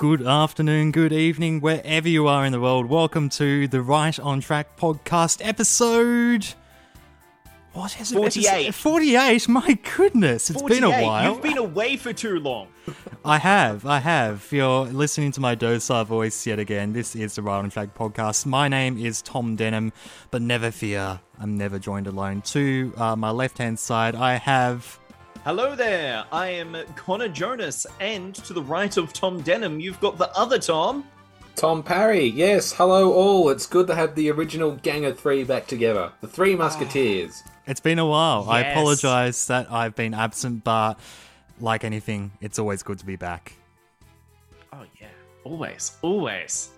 Good afternoon, good evening, wherever you are in the world. Welcome to the Right on Track podcast episode. What is it? 48. Episode- 48? My goodness, it's been a while. You've been away for too long. I have, I have. You're listening to my docile voice yet again. This is the Right on Track podcast. My name is Tom Denham, but never fear, I'm never joined alone. To uh, my left hand side, I have. Hello there. I am Connor Jonas, and to the right of Tom Denham, you've got the other Tom. Tom Parry, yes, hello all. It's good to have the original gang of three back together. The Three ah. Musketeers. It's been a while. I apologize that I've been absent, but like anything, it's always good to be back. Oh yeah, always, always.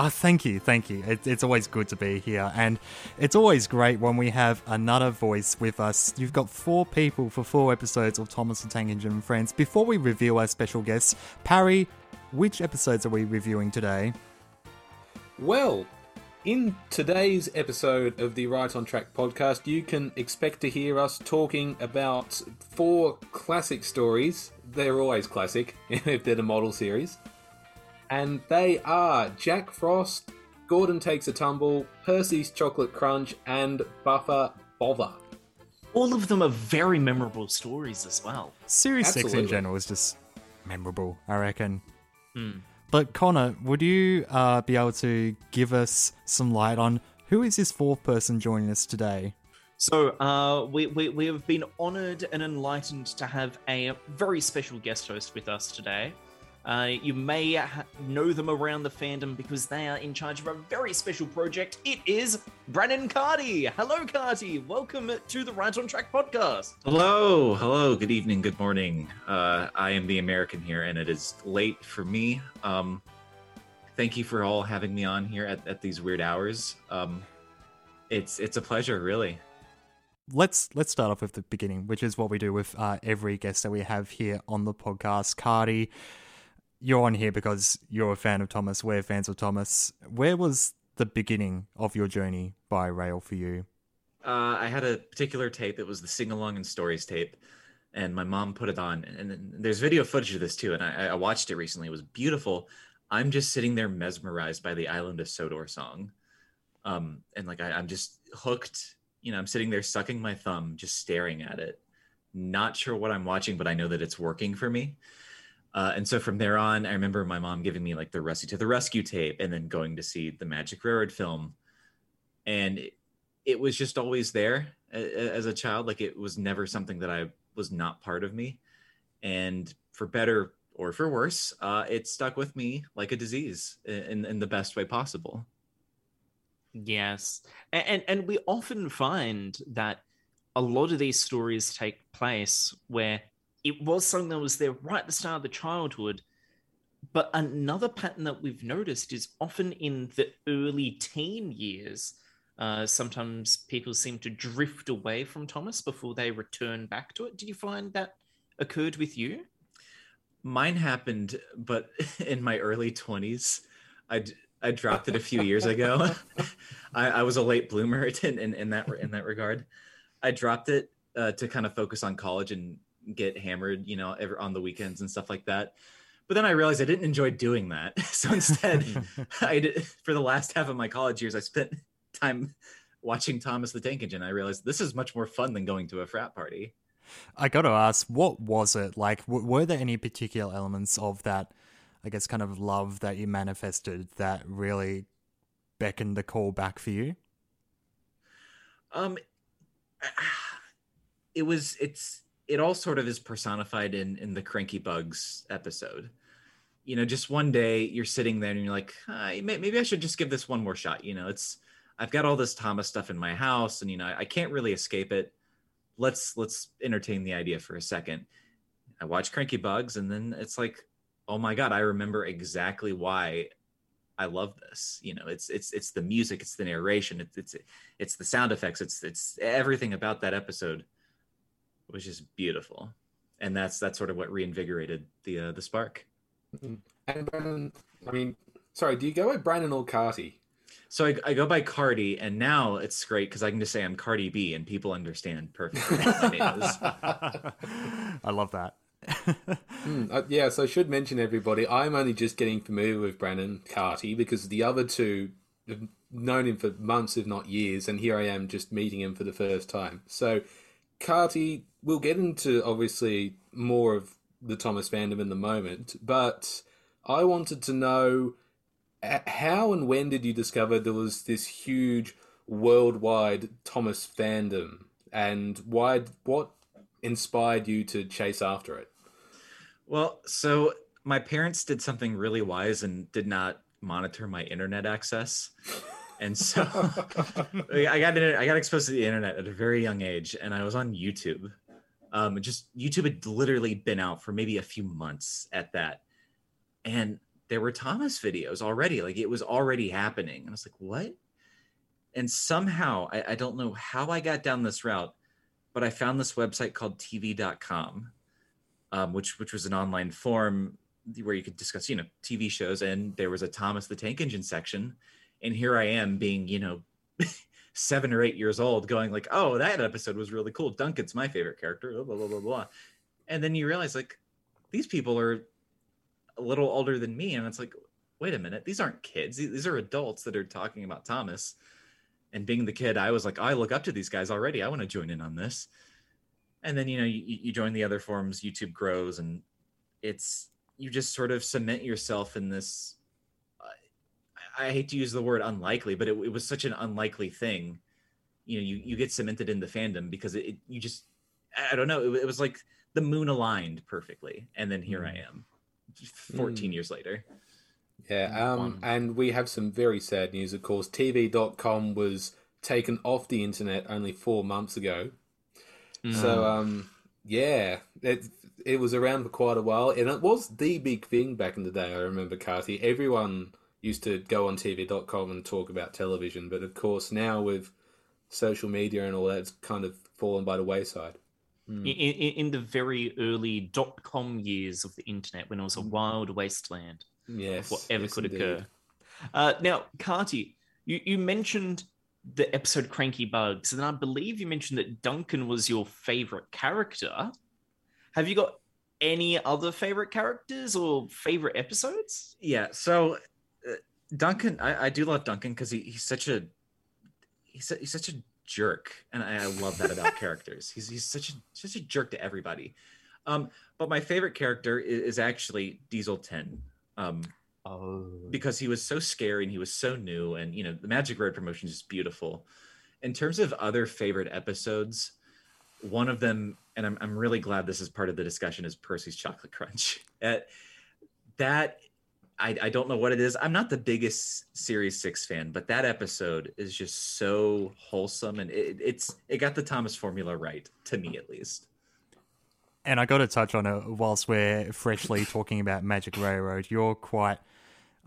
Oh, thank you, thank you. It, it's always good to be here, and it's always great when we have another voice with us. You've got four people for four episodes of Thomas the Tank Engine and Friends. Before we reveal our special guests, Parry, which episodes are we reviewing today? Well, in today's episode of the Right on Track podcast, you can expect to hear us talking about four classic stories. They're always classic if they're the model series. And they are Jack Frost, Gordon Takes a Tumble, Percy's Chocolate Crunch, and Buffer Bother. All of them are very memorable stories as well. Series 6 in general is just memorable, I reckon. Hmm. But Connor, would you uh, be able to give us some light on who is this fourth person joining us today? So uh, we, we we have been honoured and enlightened to have a very special guest host with us today. Uh, you may ha- know them around the fandom because they are in charge of a very special project. It is Brandon Carty. Hello, Carty. Welcome to the Right on Track podcast. Hello, hello, good evening, good morning. Uh, I am the American here, and it is late for me. Um, thank you for all having me on here at, at these weird hours. Um, it's it's a pleasure, really. let's let's start off with the beginning, which is what we do with uh, every guest that we have here on the podcast. Carty, you're on here because you're a fan of Thomas. We're fans of Thomas. Where was the beginning of your journey by rail for you? Uh, I had a particular tape. It was the sing along and stories tape, and my mom put it on. And there's video footage of this too, and I, I watched it recently. It was beautiful. I'm just sitting there mesmerized by the Island of Sodor song, um, and like I, I'm just hooked. You know, I'm sitting there sucking my thumb, just staring at it, not sure what I'm watching, but I know that it's working for me. Uh, and so from there on, I remember my mom giving me like the Rescue to the Rescue tape, and then going to see the Magic Railroad film, and it, it was just always there as a child. Like it was never something that I was not part of me, and for better or for worse, uh, it stuck with me like a disease in in the best way possible. Yes, and, and and we often find that a lot of these stories take place where it was something that was there right at the start of the childhood. But another pattern that we've noticed is often in the early teen years. Uh, sometimes people seem to drift away from Thomas before they return back to it. Did you find that occurred with you? Mine happened, but in my early twenties, I I dropped it a few years ago. I, I was a late bloomer in, in, in that in that regard. I dropped it uh, to kind of focus on college and get hammered, you know, ever on the weekends and stuff like that. But then I realized I didn't enjoy doing that. So instead, I did, for the last half of my college years, I spent time watching Thomas the Tank Engine. I realized this is much more fun than going to a frat party. I got to ask, what was it like? W- were there any particular elements of that, I guess, kind of love that you manifested that really beckoned the call back for you? Um, it was it's it all sort of is personified in in the Cranky Bugs episode. You know, just one day you're sitting there and you're like, "Ah, may- maybe I should just give this one more shot. You know, it's I've got all this Thomas stuff in my house, and you know I can't really escape it. Let's let's entertain the idea for a second. I watch Cranky Bugs, and then it's like, oh my god, I remember exactly why I love this. You know, it's it's it's the music, it's the narration, it's it's it's the sound effects, it's it's everything about that episode was just beautiful, and that's that's sort of what reinvigorated the uh, the spark. And Brandon, I mean, sorry, do you go by Brandon or Carty? So I, I go by Cardi, and now it's great because I can just say I'm Cardi B, and people understand perfectly what my name is. I love that. Mm, uh, yeah, so I should mention everybody. I'm only just getting familiar with Brandon Carty because the other two have known him for months, if not years, and here I am just meeting him for the first time. So, Carty, we'll get into obviously more of the Thomas fandom in the moment, but I wanted to know uh, how and when did you discover there was this huge worldwide Thomas fandom, and why? What inspired you to chase after it? Well, so my parents did something really wise and did not monitor my internet access. And so I got I got exposed to the internet at a very young age, and I was on YouTube. Um, just YouTube had literally been out for maybe a few months at that, and there were Thomas videos already. Like it was already happening, and I was like, "What?" And somehow I, I don't know how I got down this route, but I found this website called TV.com, um, which which was an online forum where you could discuss, you know, TV shows, and there was a Thomas the Tank Engine section, and here I am being, you know, seven or eight years old, going like, "Oh, that episode was really cool. Duncan's my favorite character." Blah blah blah blah, and then you realize like these people are a little older than me, and it's like, wait a minute, these aren't kids; these are adults that are talking about Thomas. And being the kid, I was like, I look up to these guys already. I want to join in on this and then you know you, you join the other forums youtube grows and it's you just sort of cement yourself in this I, I hate to use the word unlikely but it, it, was such an unlikely thing you know you, you get cemented in the fandom because it, it you just i don't know it, it, was like the moon aligned perfectly and then here mm. i am 14 mm. years later yeah um, and we have some very sad news of course tv.com was taken off the internet only four months ago Mm. So um, yeah, it it was around for quite a while, and it was the big thing back in the day. I remember Carty. Everyone used to go on TV.com and talk about television, but of course now with social media and all that, it's kind of fallen by the wayside. Mm. In, in, the very early dot com years of the internet, when it was a mm. wild wasteland, yes, whatever yes, could indeed. occur. Uh, now, Carty, you, you mentioned the episode Cranky Bugs, and I believe you mentioned that Duncan was your favorite character. Have you got any other favorite characters or favorite episodes? Yeah, so Duncan, I, I, do love Duncan because he, he's such a he's, he's such a jerk, and I, I love that about characters. He's he's such a such a jerk to everybody. Um, but my favorite character is, is actually Diesel Ten. Um, Oh. Because he was so scary and he was so new, and you know the Magic Road promotion is just beautiful. In terms of other favorite episodes, one of them, and I'm I'm really glad this is part of the discussion, is Percy's Chocolate Crunch. Uh, that I, I don't know what it is. I'm not the biggest Series Six fan, but that episode is just so wholesome, and it, it's it got the Thomas formula right to me at least. And I got to touch on it whilst we're freshly talking about Magic Railroad. You're quite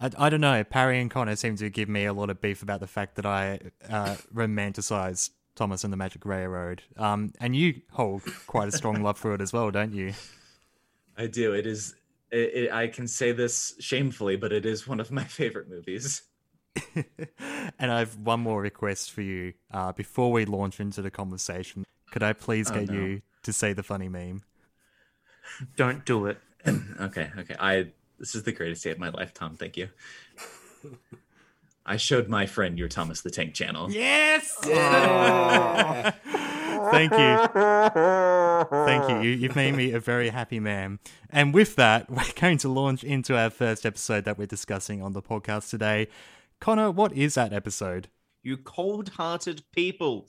I, I don't know. Parry and Connor seem to give me a lot of beef about the fact that I uh, romanticize Thomas and the Magic Railroad. Um, and you hold quite a strong love for it as well, don't you? I do. It is. It, it, I can say this shamefully, but it is one of my favorite movies. and I have one more request for you uh, before we launch into the conversation. Could I please oh, get no. you to say the funny meme? Don't do it. okay, okay. I this is the greatest day of my life, Tom. Thank you. I showed my friend your Thomas the Tank channel. Yes. Yeah. Thank you. Thank you. you. You've made me a very happy man. And with that, we're going to launch into our first episode that we're discussing on the podcast today. Connor, what is that episode? You cold hearted people.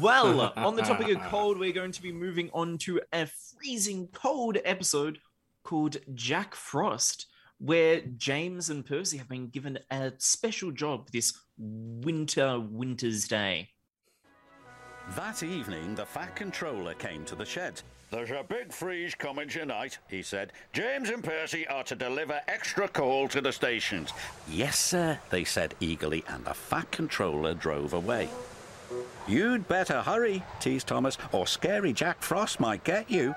well, uh, on the topic of cold, we're going to be moving on to a freezing cold episode called Jack Frost, where James and Percy have been given a special job this winter, winter's day. That evening, the Fat Controller came to the shed. There's a big freeze coming tonight, he said. James and Percy are to deliver extra coal to the stations. Yes, sir, they said eagerly, and the Fat Controller drove away. You'd better hurry, teased Thomas, or Scary Jack Frost might get you.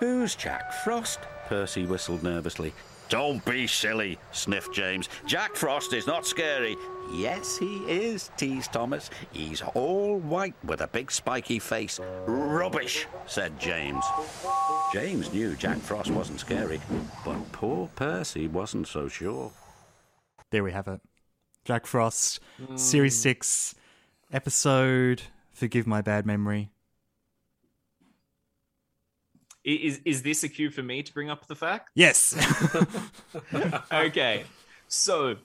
Who's Jack Frost? Percy whistled nervously. Don't be silly, sniffed James. Jack Frost is not scary. Yes, he is, teased Thomas. He's all white with a big spiky face. Rubbish. said James. James knew Jack Frost wasn't scary, but poor Percy wasn't so sure. There we have it. Jack Frost, Series hmm. 6, episode Forgive My Bad Memory. Is is this a cue for me to bring up the fact? Yes! okay. So,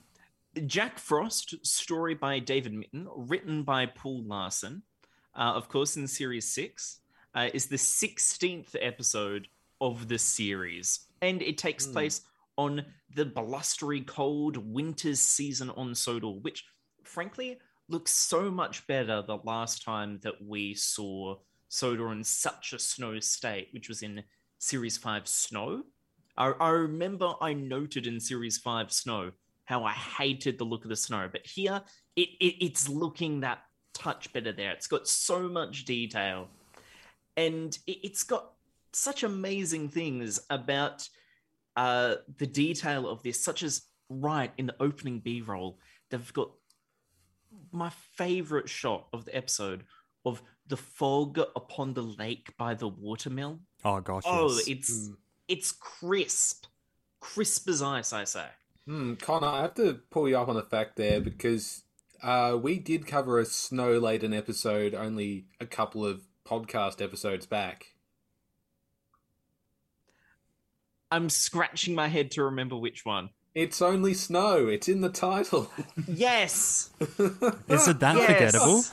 Jack Frost, story by David Mitton, written by Paul Larson, uh, of course, in series six, uh, is the 16th episode of the series. And it takes place on the blustery, cold winter's season on Sodor, which, frankly, looks so much better the last time that we saw Sodor in such a snow state, which was in series five Snow. I, I remember I noted in Series 5 Snow how I hated the look of the snow, but here it, it it's looking that touch better there. It's got so much detail, and it, it's got such amazing things about uh, the detail of this, such as right in the opening B roll, they've got my favorite shot of the episode of the fog upon the lake by the watermill. oh, gosh. Oh, yes. it's it's crisp, crisp as ice. I say. Hmm, Connor, I have to pull you up on a fact there because uh, we did cover a snow laden episode only a couple of podcast episodes back. I'm scratching my head to remember which one. It's only snow. It's in the title. Yes, Is it that Yes. forgettable?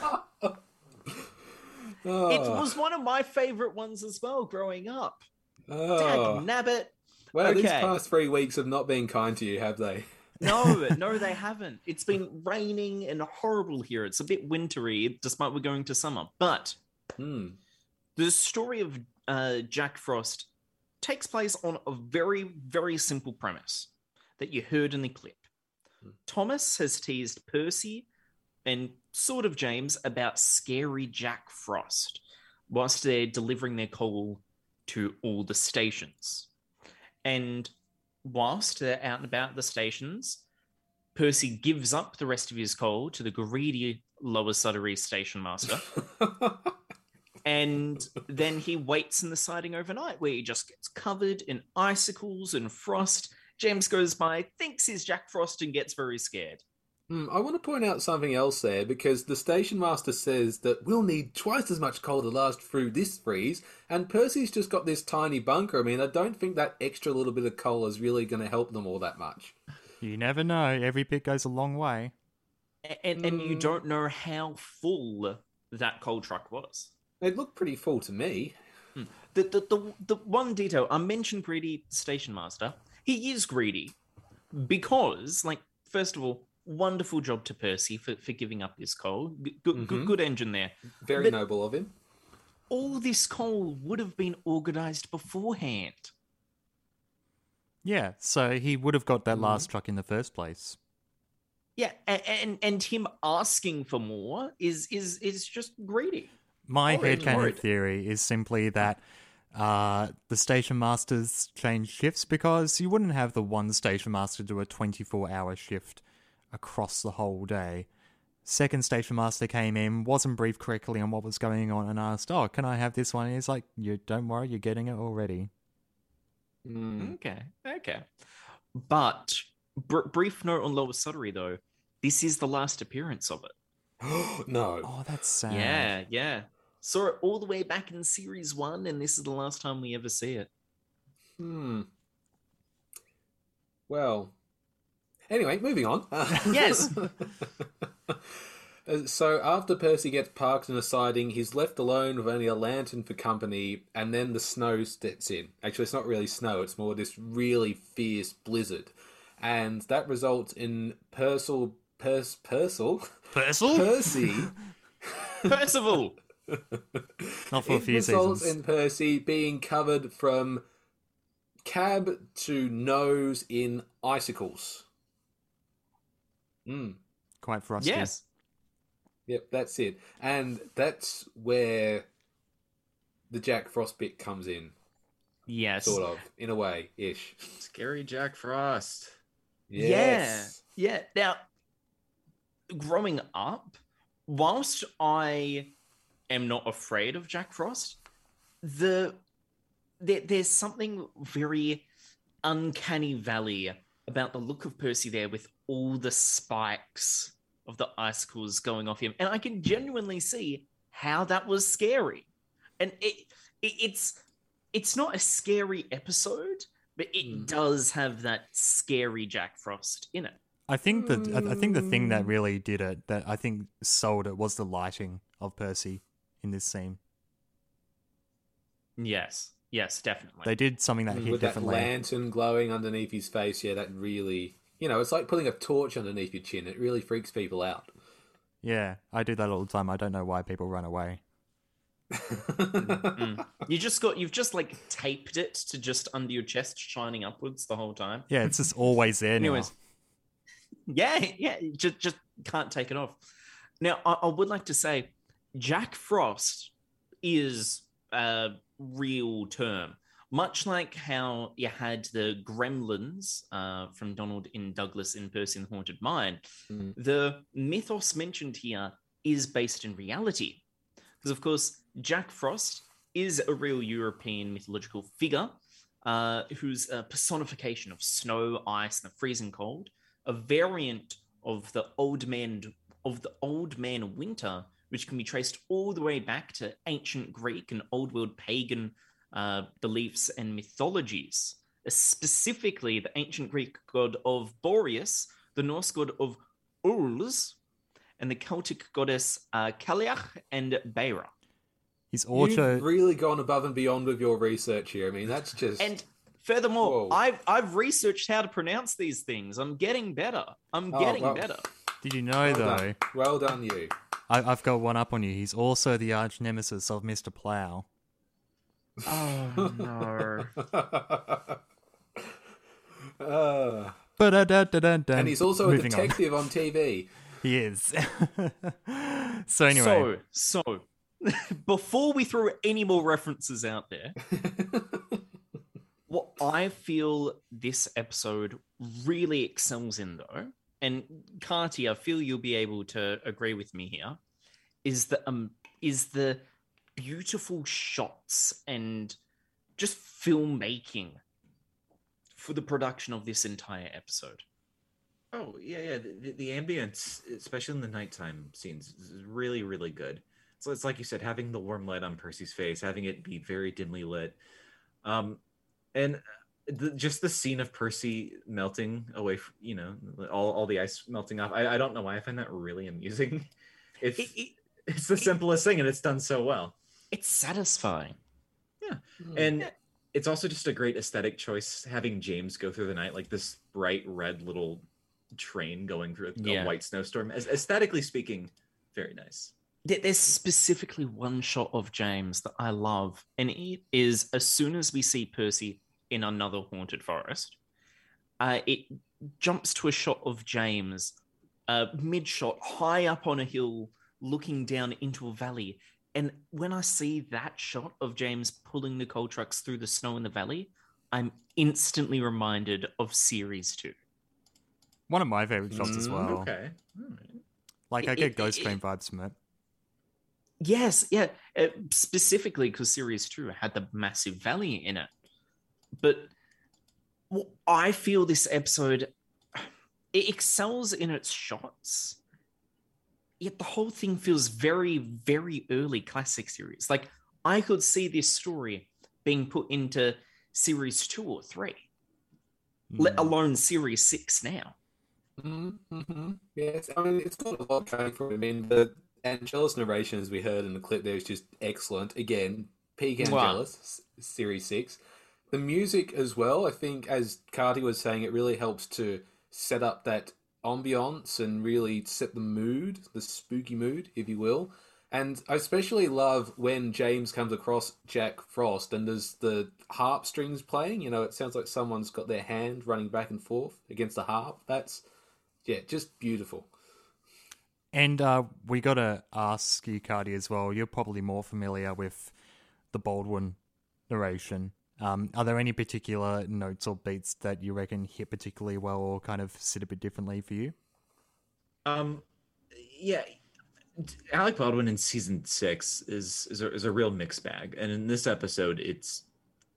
Oh, it was one of my favorite ones as well growing up. oh. Dag nabbit. Well, these past three weeks have not been kind to you, have they? No, no, they haven't. It's been raining and horrible here. It's a bit wintry, despite we're going to summer. But Hmm. the story of uh, Jack Frost takes place on a very, very simple premise that you heard in the clip. Thomas has teased Percy and sort of James about scary Jack Frost whilst they're delivering their coal to all the stations. And whilst they're out and about the stations, Percy gives up the rest of his coal to the greedy Lower Sudbury station master. and then he waits in the siding overnight where he just gets covered in icicles and frost. James goes by, thinks he's Jack Frost, and gets very scared. Hmm, I want to point out something else there because the station master says that we'll need twice as much coal to last through this freeze, and Percy's just got this tiny bunker. I mean, I don't think that extra little bit of coal is really going to help them all that much. You never know. Every bit goes a long way. A- And, and you don't know how full that coal truck was. It looked pretty full to me. The, the, the, the one detail I mentioned greedy station master. He is greedy because, like, first of all, wonderful job to Percy for, for giving up his coal. G- Good, good, good engine there. Very But- noble of him. All this coal would have been organized beforehand. Yeah, so he would have got that last truck in the first place. Yeah, and, and and him asking for more is is is just greedy. My Horrid, headcanon theory is simply that uh, the station masters change shifts because you wouldn't have the one station master do a 24 hour shift across the whole day. Second station master came in, wasn't briefed correctly on what was going on, and asked, Oh, can I have this one? And he's like, You don't worry, you're getting it already. Hmm. Okay, okay. But br- brief note on Lower Sudbury though, this is the last appearance of it. Oh no. Oh, that's sad. Yeah, yeah. Saw it all the way back in series one, and this is the last time we ever see it. Hmm. Well. Anyway, moving on. Yes. Uh, so after Percy gets parked in a siding, he's left alone with only a lantern for company, and then the snow steps in. Actually, it's not really snow; it's more this really fierce blizzard, and that results in Persil, Pers, Persil, Persil? Percy. Percival. Not for a it few results seasons. in Percy being covered from cab to nose in icicles. Hmm. Quite frosty. yes. Yep, that's it. And that's where the Jack Frost bit comes in. Yes. sort of, in a way, ish. Scary Jack Frost. Yes. Yeah. Yeah. Now, growing up, whilst I am not afraid of Jack Frost, the there, there's something very uncanny valley about the look of Percy there with all the spikes of the icicles going off him, and I can genuinely see how that was scary. And it, it it's it's not a scary episode, but it Mm. does have that scary Jack Frost in it. I think that I I think the thing that really did it, that I think sold it, was the lighting of Percy in this scene. Yes, yes, definitely. They did something that hit Mm, With that lantern glowing underneath his face, yeah, that really, you know, it's like putting a torch underneath your chin. It really freaks people out. Yeah, I do that all the time. I don't know why people run away. Mm. You just got you've just like taped it to just under your chest, shining upwards the whole time. Yeah, it's just always there now. Anyways, yeah, yeah, just just can't take it off. Now, I, I would like to say, Jack Frost is a real term, much like how you had the Gremlins uh, from Donald in Douglas in Percy and the Haunted Mine. Mm. The mythos mentioned here is based in reality, because of course Jack Frost is a real European mythological figure uh, who's a personification of snow, ice, and the freezing cold, a variant of the old man of the old man winter, which can be traced all the way back to ancient Greek and old world pagan uh, beliefs and mythologies. Specifically, the ancient Greek god of Boreas, the Norse god of Uls, and the Celtic goddess uh, Cailleach and Beira. He's also You've really gone above and beyond with your research here. I mean, that's just. And furthermore, Whoa. I've I've researched how to pronounce these things. I'm getting better. I'm Oh, getting well. better. Did you know well though? done. Well done, you. I, I've got one up on you. He's also the arch nemesis of Mister Plow. Oh no. Uh, and he's also a Moving on. detective on, TV. He is. so anyway, So so before we throw any more references out there, what I feel this episode really excels in though, and Carty, I feel you'll be able to agree with me here, is the um is the beautiful shots and just filmmaking for the production of this entire episode. Oh yeah, yeah. The, the, ambience, especially in the nighttime scenes, is really, really good. So it's like you said, having the warm light on Percy's face, having it be very dimly lit, um, and the, just the scene of Percy melting away, from, you know, all, all the ice melting off. I, I don't know why I find that really amusing. It's It, it, it's the simplest thing, and it's done so well. It's satisfying. Yeah. And it's also just a great aesthetic choice having James go through the night like this bright red little train going through a, Yeah. white snowstorm. As aesthetically speaking, very nice. There's specifically one shot of James that I love, and it is as soon as we see Percy in another haunted forest, uh, it jumps to a shot of James, uh, mid shot, high up on a hill, looking down into a valley. And when I see that shot of James pulling the coal trucks through the snow in the valley, I'm instantly reminded of series two. one of my favorite shots as Mm, well. Okay. All right. Like I get it- Ghost it- Train vibes from it. Yes, yeah, uh, specifically because Series 2 had the massive valley in it. But well, I feel this episode it excels in its shots. Yet the whole thing feels very, very early classic series. Like I could see this story being put into series two or three, let Mm. alone series six now. Mm-hmm. Yes, I mean it's got a lot going for it. I mean the Angelis narration, as we heard in the clip, there is just excellent. Again, peak Wow. Angelis, s- series six. The music as well. I think, as Carty was saying, it really helps to set up that ambiance and really set the mood, the spooky mood, if you will. And I especially love when James comes across Jack Frost and there's the harp strings playing. You know, it sounds like someone's got their hand running back and forth against the harp. That's yeah, just beautiful. And uh, we got to ask you, Carty, as well. You're probably more familiar with the Baldwin narration Um, are there any particular notes or beats that you reckon hit particularly well or kind of sit a bit differently for you? Um, yeah, Alec Baldwin in season six is is a, is a real mixed bag, and in this episode, it's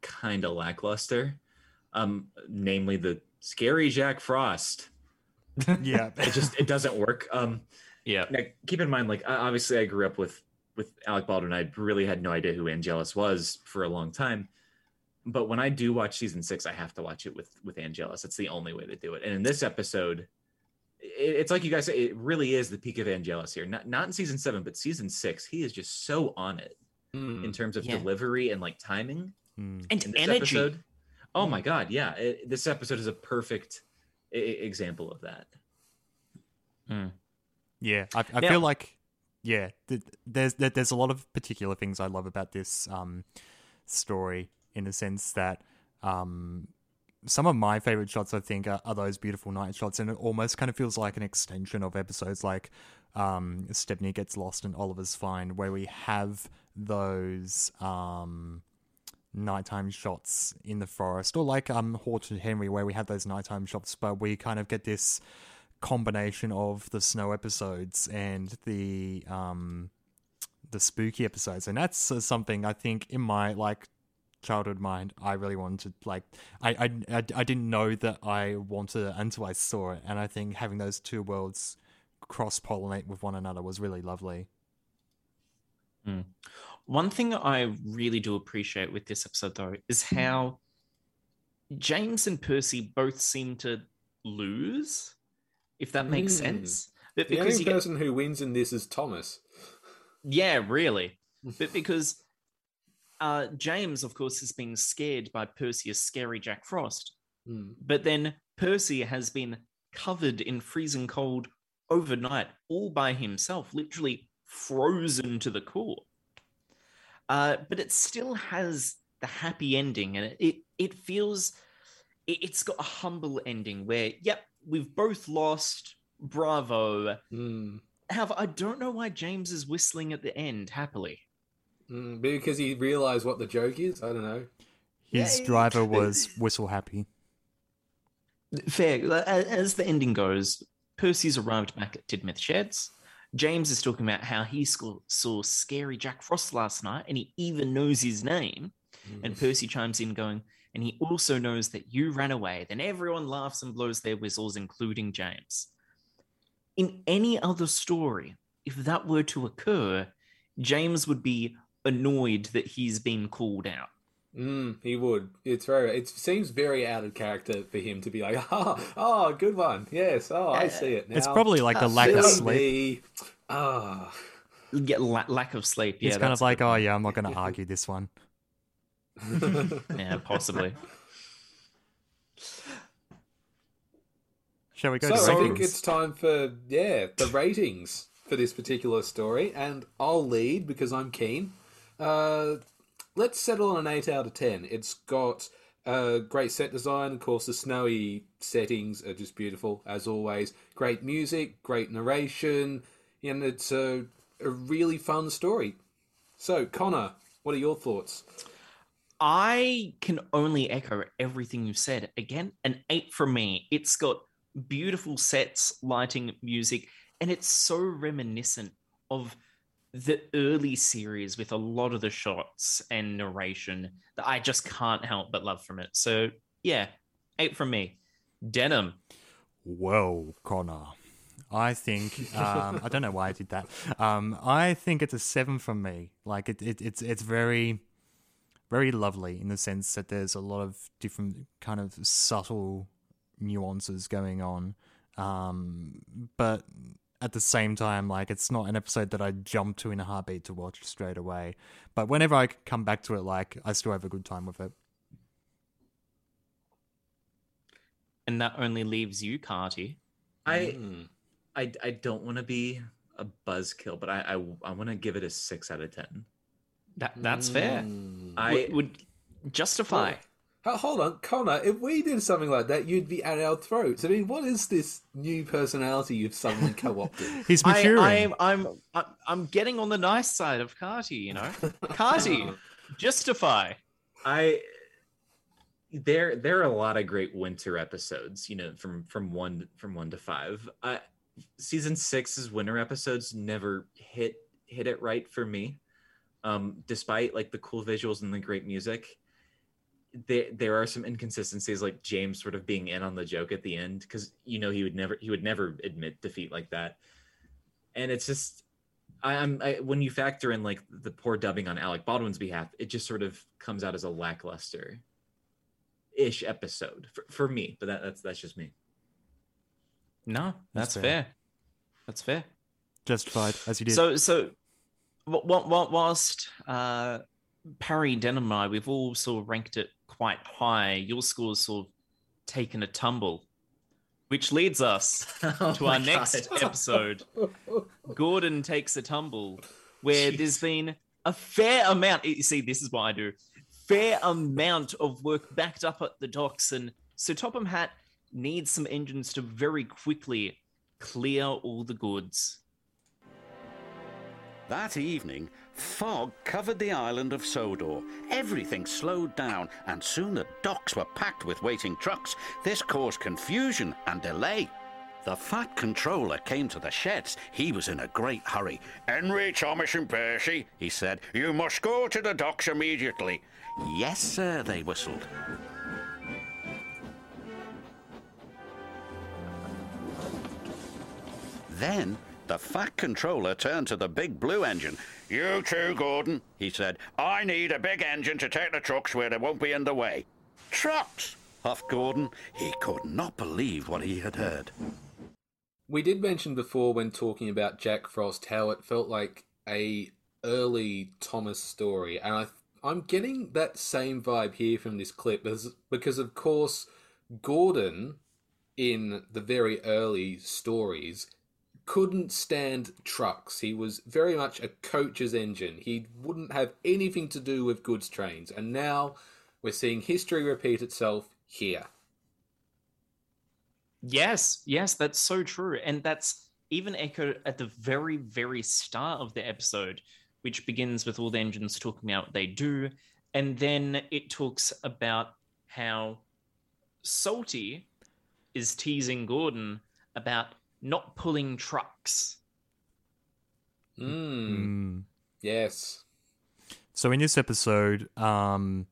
kind of lackluster. Um, namely the scary Jack Frost. yeah, it just it doesn't work. Um, Yeah. now, keep in mind, like obviously, I grew up with with Alec Baldwin. I really had no idea who Angelis was for a long time. But when I do watch season six, I have to watch it with with Angelis. It's the only way to do it. And in this episode, it, it's like you guys say, it really is the peak of Angelis here. Not not in season seven, but season six. He is just so on it Hmm. in terms of Yeah. delivery and like timing. Mm. And In this energy. episode, oh my god, yeah, it, this episode is a perfect i- i- example of that. Yeah, I, I Now- feel like yeah, th- there's there, there's a lot of particular things I love about this um story in the sense that um some of my favorite shots I think are, are those beautiful night shots, and it almost kind of feels like an extension of episodes like um Stepney gets lost and Oliver's Find, where we have those um nighttime shots in the forest, or like um Haunted Henry, where we have those nighttime shots, but we kind of get this combination of the snow episodes and the um the spooky episodes and that's uh, something i think in my like childhood mind i really wanted to like I, I i I didn't know that i wanted it until i saw it and i think having those two worlds cross pollinate with one another was really lovely One thing I really do appreciate with this episode, though, is how James and Percy both seem to lose, if that makes Mm. sense. But The because only you get, person who wins in this is Thomas. yeah, really, but because uh, James, of course, is being scared by Percy as scary Jack Frost, Hmm. but then Percy has been covered in freezing cold overnight, all by himself, literally frozen to the core. Uh, but it still has the happy ending, and it it, it feels it, it's got a humble ending where, yep, we've both lost. Bravo. However, I don't know why James is whistling at the end happily. Hmm. Because he realised what the joke is? I don't know. his Yay. driver was whistle happy Fair. As the ending goes, Percy's arrived back at Tidmouth Sheds. James is talking about how he saw, saw scary Jack Frost last night, and he even knows his name. And Percy chimes in, going, and he also knows that you ran away. Then everyone laughs and blows their whistles, including James. In any other story, if that were to occur, James would be annoyed that he's been called out. Mm, he would. It's very. It seems very out of character for him to be like, oh, oh, good one. Yes. Oh, I see it now. it's probably like the lack of sleep me. Ah. Get la- lack of sleep. Yeah, it's kind of like good oh one. yeah i'm not going to argue this one Yeah, possibly. shall we go so to I ratings? think it's time for yeah the ratings for this particular story, and I'll lead because I'm keen. Uh, let's settle on an eight out of ten. It's got uh, great set design. Of course, the snowy settings are just beautiful as always. Great music, great narration, and it's a, a really fun story. So, Connor, what are your thoughts? I can only echo everything you've said. Again, an eight from me. It's got beautiful sets, lighting, music, and it's so reminiscent of the early series with a lot of the shots and narration that I just can't help but love from it. So, yeah, eight from me. Denham. Whoa, Connor. I think um, I don't know why I did that. Um, I think it's a seven from me. Like it, it, it's it's very, very lovely in the sense that there's a lot of different kind of subtle nuances going on, um, but at the same time, like it's not an episode that I jump to in a heartbeat to watch straight away. But whenever I come back to it, like I still have a good time with it. And that only leaves you, Carty. I Mm. I I don't want to be a buzzkill, but I I, I want to give it a six out of ten. That that's fair. Mm. I Would, would justify. Hold on, Connor. If we did something like that, you'd be at our throats. I mean, what is this new personality you've suddenly co-opted? He's I, maturing. I'm, I'm, I'm, I'm getting on the nice side of Carty, you know? Carty, justify. I there there are a lot of great winter episodes you know from from one from one to five uh season six's winter episodes never hit hit it right for me um despite like the cool visuals and the great music there there are some inconsistencies like james sort of being in on the joke at the end because you know he would never he would never admit defeat like that and it's just I, i'm I, when you factor in like the poor dubbing on alec baldwin's behalf it just sort of comes out as a lackluster ish episode for, for me but that, that's that's just me No, That's that's, fair. fair. That's fair. Justified, as you did. So, so wh- wh- wh- whilst uh, Parry, Den, and I, we've all sort of ranked it quite high. Your score's sort of taken a tumble, which leads us Oh to our next episode. Gordon takes a tumble, where there's been a fair amount. You see, this is what I do. Fair amount of work backed up at the docks, and so Topham Hatt needs some engines to very quickly clear all the goods. That evening, fog covered the island of Sodor. Everything slowed down, and soon the docks were packed with waiting trucks. This caused confusion and delay. The fat controller came to the sheds. He was in a great hurry. Henry, Thomas, and Percy, He said, you must go to the docks immediately. Yes, sir, they whistled. Then the fat controller turned to the big blue engine. You too, Gordon. He said, I need a big engine to take the trucks where they won't be in the way. Trucks! Huff Gordon. He could not believe what he had heard. We did mention before when talking about Jack Frost how it felt like a early Thomas story, and I, I'm getting that same vibe here from this clip, as, because of course Gordon in the very early stories couldn't stand trucks. He was very much a coach's engine. He wouldn't have anything to do with goods trains, and now we're seeing history repeat itself here. Yes, yes, that's so true. And that's even echoed at the very, very start of the episode, which begins with all the engines talking about what they do. And then it talks about how Salty is teasing Gordon about not pulling trucks. Mm, Mm. yes. So in this episode, um,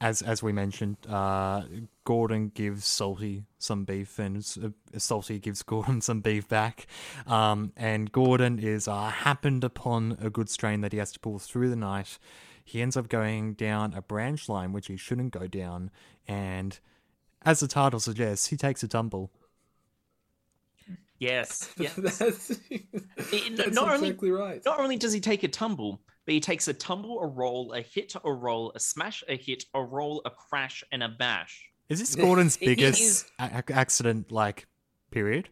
as as we mentioned, uh, Gordon gives Salty some beef, and uh, Salty gives Gordon some beef back. Um, and Gordon is uh, happened upon a good strain that he has to pull through the night. He ends up going down a branch line which he shouldn't go down, and as the title suggests, he takes a tumble. Yes, yes. that's It- that's not only- right. Not only does he take a tumble, but he takes a tumble, a roll, a hit, a roll, a smash, a hit, a roll, a crash, and a bash. Is this Gordon's It- it biggest is- a- a- accident like period?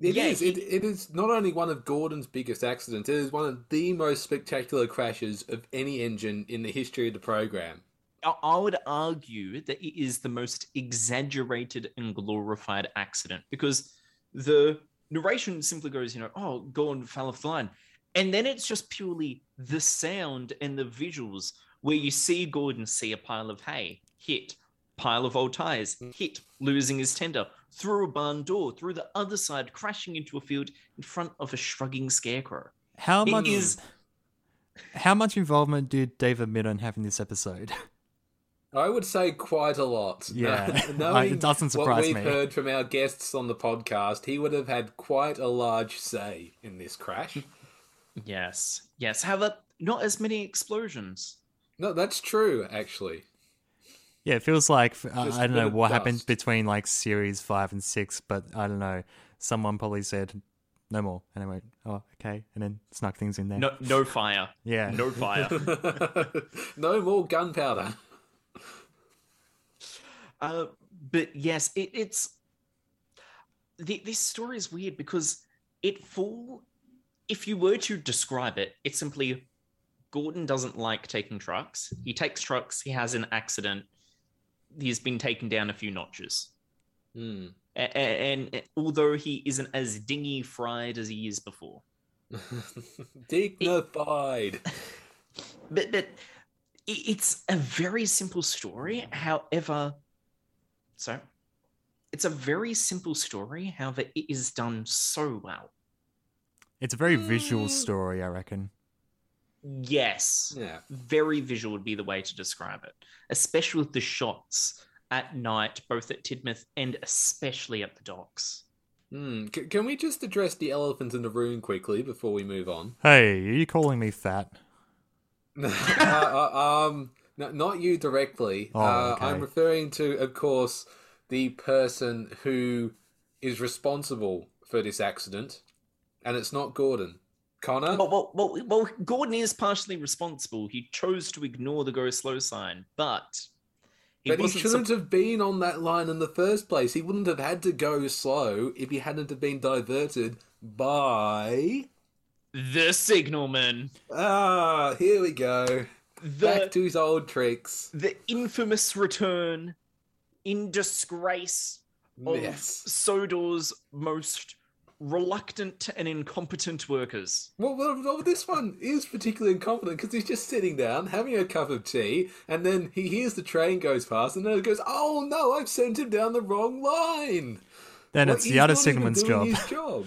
It Yeah, is. he- It, it is not only one of Gordon's biggest accidents, it is one of the most spectacular crashes of any engine in the history of the program. I- I would argue that it is the most exaggerated and glorified accident because the narration simply goes, you know, oh, Gordon fell off the line. And then it's just purely the sound and the visuals where you see Gordon see a pile of hay, hit, pile of old tires, hit, losing his tender, through a barn door, through the other side, crashing into a field in front of a shrugging scarecrow. How It much is- How much involvement did David Mitton have in this episode? I would say quite a lot. Yeah, knowing it doesn't surprise what we've me. heard from our guests on the podcast, he would have had quite a large say in this crash. Yes, yes. However, not as many explosions. no, that's true, actually. Yeah, it feels like uh, Just I a don't know of what happened between like series five and six, but I don't know. Someone probably said no more, and I went, "Oh, okay," and then snuck things in there. No, no fire. Yeah. no fire. no more gunpowder. Uh, but yes, it, it's the, this story is weird because it full. If you were to describe it, it's simply Gordon doesn't like taking trucks. He takes trucks. He has an accident. He's been taken down a few notches. Hmm. A- a- and although he isn't as dingy fried as he is before, Dignified. but but I- It's a very simple story. However, so it's a very simple story. However, it is done so well. It's a very visual Mm. story, I reckon. Yes. Yeah. very visual would be the way to describe it, especially with the shots at night, both at Tidmouth and especially at the docks. Hmm. C- can we just address the elephant in the room quickly before we move on? Hey, are you calling me fat? uh, uh, um, no, not you directly. Oh, uh, okay. I'm referring to, of course, the person who is responsible for this accident, and it's not Gordon. Connor. Well, well, well, well, Gordon is partially responsible. He chose to ignore the go slow sign, but he but he shouldn't sup- have been on that line in the first place. He wouldn't have had to go slow if he hadn't have been diverted by. the signalman, Ah, here we go. Back the to his old tricks. the infamous return in disgrace of Yes. Sodor's most reluctant and incompetent workers. Well, well, well, this one is particularly incompetent because he's just sitting down having a cup of tea, and then he hears the train goes past, and then he goes, "Oh no, I've sent him down the wrong line." Then Well, it's the other not even signalman's job. His job.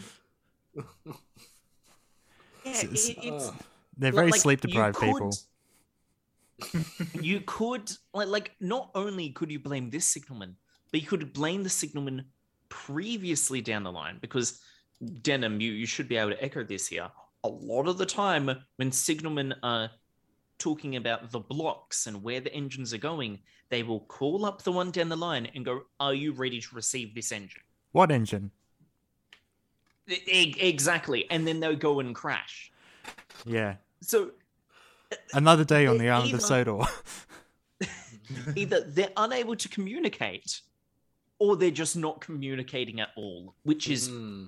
Yeah, it's- it- it's Ah. They're very like, sleep deprived people. You could like like not only could you blame this signalman, but you could blame the signalman previously down the line because Denham, you, you should be able to echo this here. A lot of the time when signalmen are talking about the blocks and where the engines are going, they will call up the one down the line and go, Are you ready to receive this engine? What engine? E- exactly. And then they'll go and crash. Yeah. So Another day on the island of either- Sodor. either they're unable to communicate or they're just not communicating at all, which is Hmm.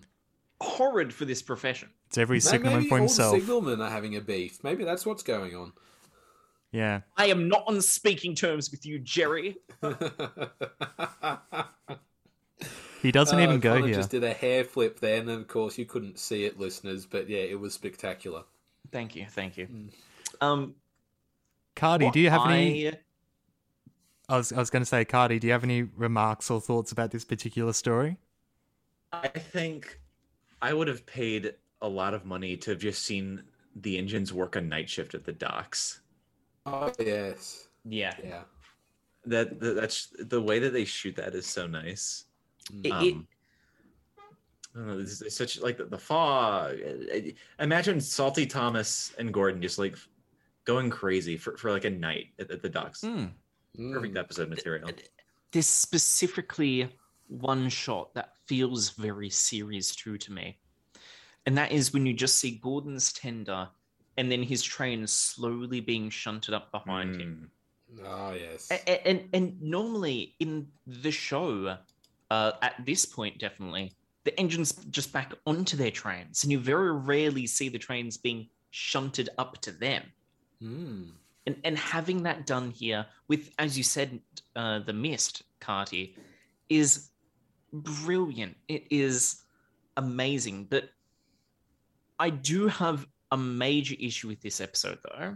horrid for this profession. it's every Maybe signalman for all himself. the signalmen are having a beef. Maybe that's what's going on. Yeah. I am not on speaking terms with you, Jerry. He doesn't Uh, even go Connor here. Just did a hair flip then, and of course you couldn't see it, listeners. But yeah, it was spectacular. Thank you, thank you. Um, Carty, do you have any? I- I was, I was going to say, Carty, do you have any remarks or thoughts about this particular story? I think I would have paid a lot of money to have just seen the engines work a night shift at the docks. Oh yes, Yeah, yeah. That, that that's the way that they shoot that is so nice. It- it- Um, I don't know, it's, it's such like the, the fog. Imagine Salty Thomas and Gordon just like going crazy for, for like a night at, at the docks. Mm. Perfect episode material. there's specifically one shot that feels very series true to me, and that is when you just see Gordon's tender, and then his train slowly being shunted up behind him. Mm. Oh yes. A- a- and and normally in the show uh at this point definitely the engines just back onto their trains and you very rarely see the trains being shunted up to them Mm. and and having that done here with as you said uh the mist carty is brilliant it is amazing but i do have a major issue with this episode though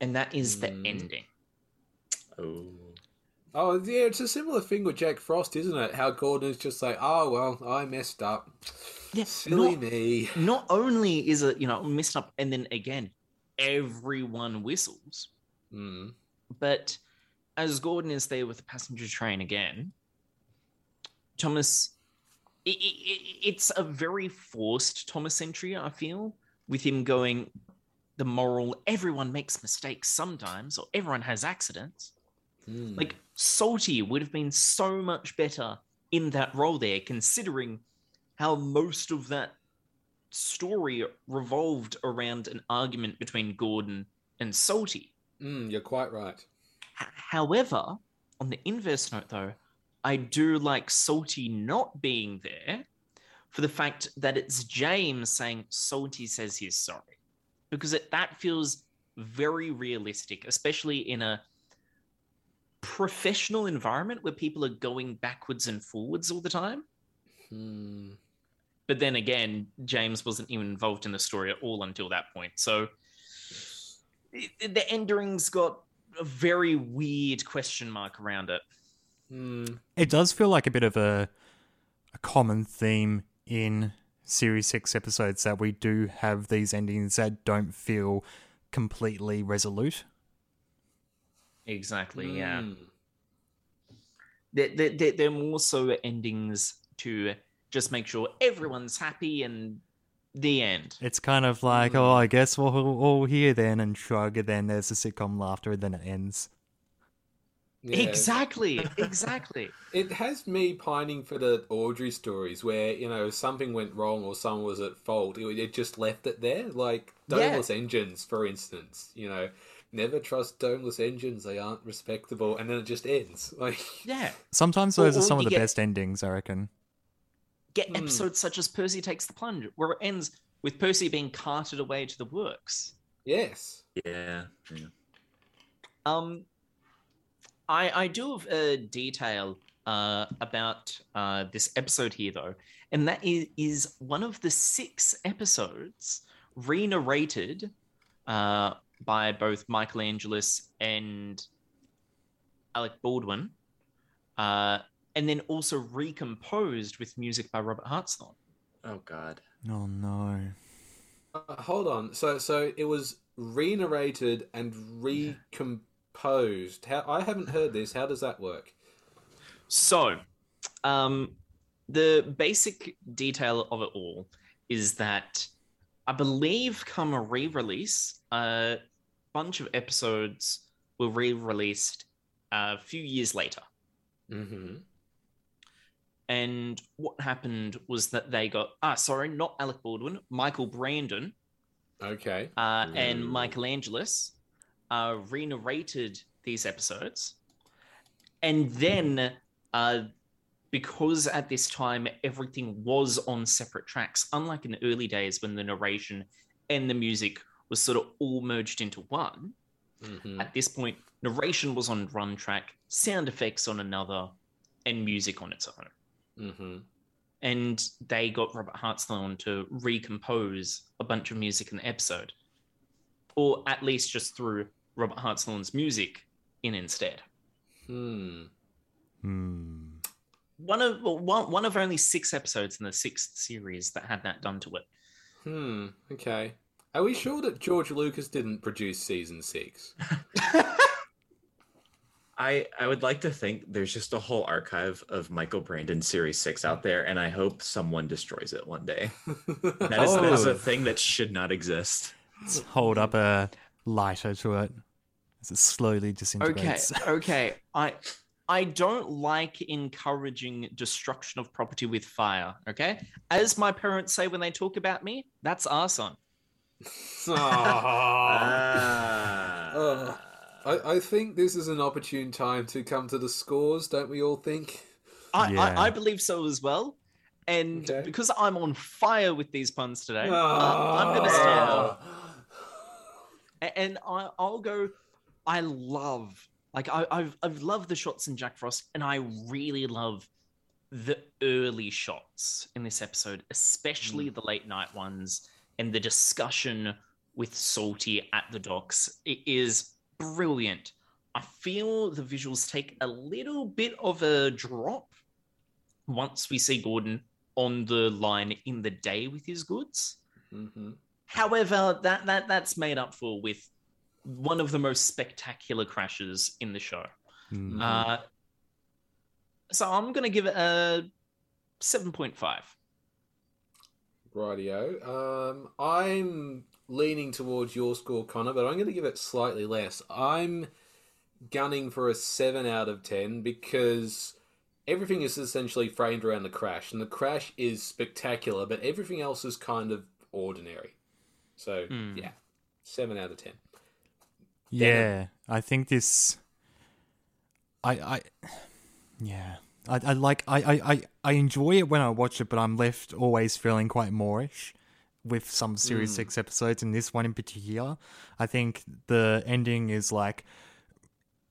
and that is the Hmm. ending Oh. Oh yeah, it's a similar thing with Jack Frost, isn't it? How Gordon is just like, oh well, I messed up. Yeah, Silly not- me. not only is it you know messed up and then again everyone whistles Mm. but as gordon is there with the passenger train again thomas i i i- it's a very forced thomas entry i feel with him going the moral everyone makes mistakes sometimes or everyone has accidents Mm. like salty would have been so much better in that role there considering how most of that story revolved around an argument between gordon and salty Mm, you're quite right. H- however on the inverse note though i do like salty not being there for the fact that it's james saying salty says he's sorry because it, that feels very realistic especially in a professional environment where people are going backwards and forwards all the time Mm. But then again james wasn't even involved in the story at all until that point so the endering's got a very weird question mark around it. Hmm. It does feel like a bit of a a common theme in series 6 episodes that we do have these endings that don't feel completely resolute. Exactly. Yeah. Hmm. They're, they're, they're, they're more so endings to just make sure everyone's happy and the end. It's kind of like, mm. oh, I guess we're all all here then, and shrug, and then there's the sitcom laughter, and then it ends. Yeah. Exactly. Exactly. It has me pining for the Awdry stories where, you know, something went wrong or someone was at fault. It, it just left it there. Like Yeah. engines, for instance. You know, never trust domeless engines. They aren't respectable. And then it just ends. Like, yeah. Sometimes Or- those are some of the get- best endings, I reckon. Get Hmm. episodes such as Percy Takes the Plunge, where it ends with Percy being carted away to the works. yes. Yeah. yeah. Um, I I do have a detail uh, about uh, this episode here though, and that is, is one of the six episodes re-narrated uh, by both Michael Angelis and Alec Baldwin, uh, and then also recomposed with music by Robert Hartshorne. Oh God. Oh no. Uh, hold on. So, so it was re-narrated and recomposed. How I haven't heard this. How does that work? So, um, the basic detail of it all is that I believe, come a re release, a bunch of episodes were re released a few years later. Mm-hmm. And what happened was that they got, ah, sorry, not Alec Baldwin, Michael Brandon Okay. uh, and Ooh. Michael Angelis uh, re-narrated these episodes, and then uh, because at this time everything was on separate tracks, unlike in the early days when the narration and the music was sort of all merged into one. Mm-hmm. At this point, narration was on one track, sound effects on another, and music on its own Mm-hmm. and they got Robert Hartshorne to recompose a bunch of music in the episode, or at least just threw Robert Hartshorne's music in instead. Hmm. Hmm. One of one one of only six episodes in the sixth series that had that done to it. Hmm. Okay. Are we sure that George Lucas didn't produce season six? I I would like to think there's just a whole archive of Michael Brandon Series Six out there, and I hope someone destroys it one day. That is, that is Oh. a thing that should not exist. Let's hold up a lighter to it as it slowly Okay, disintegrates. okay. I I don't like encouraging destruction of property with fire. Okay, as my parents say when they talk about me, that's arson. Ah. Ah. Ugh. I, I think this is an opportune time to come to the scores, don't we all think? I, Yeah. I, I believe so as well. And Okay. because I'm on fire with these puns today, uh, I'm going to start off. And I, I'll go. I love, like, I, I've, I've loved the shots in Jack Frost, and I really love the early shots in this episode, especially the late night ones and the discussion with Salty at the docks. It is brilliant. I feel the visuals take a little bit of a drop once we see Gordon on the line in the day with his goods. hmm However, that that that's made up for with one of the most spectacular crashes in the show. Hmm. Uh, so I'm going to give it a seven point five. Rightio. Um, I'm leaning towards your score, Connor, but I'm going to give it slightly less. I'm gunning for a 7 out of 10 because everything is essentially framed around the crash, and the crash is spectacular, but everything else is kind of ordinary. So, Hmm. yeah, 7 out of 10. Yeah, I think this. I I. Yeah, I, I like I, I I I enjoy it when I watch it, but I'm left always feeling quite moreish with some series six episodes, and this one in particular. I think the ending is like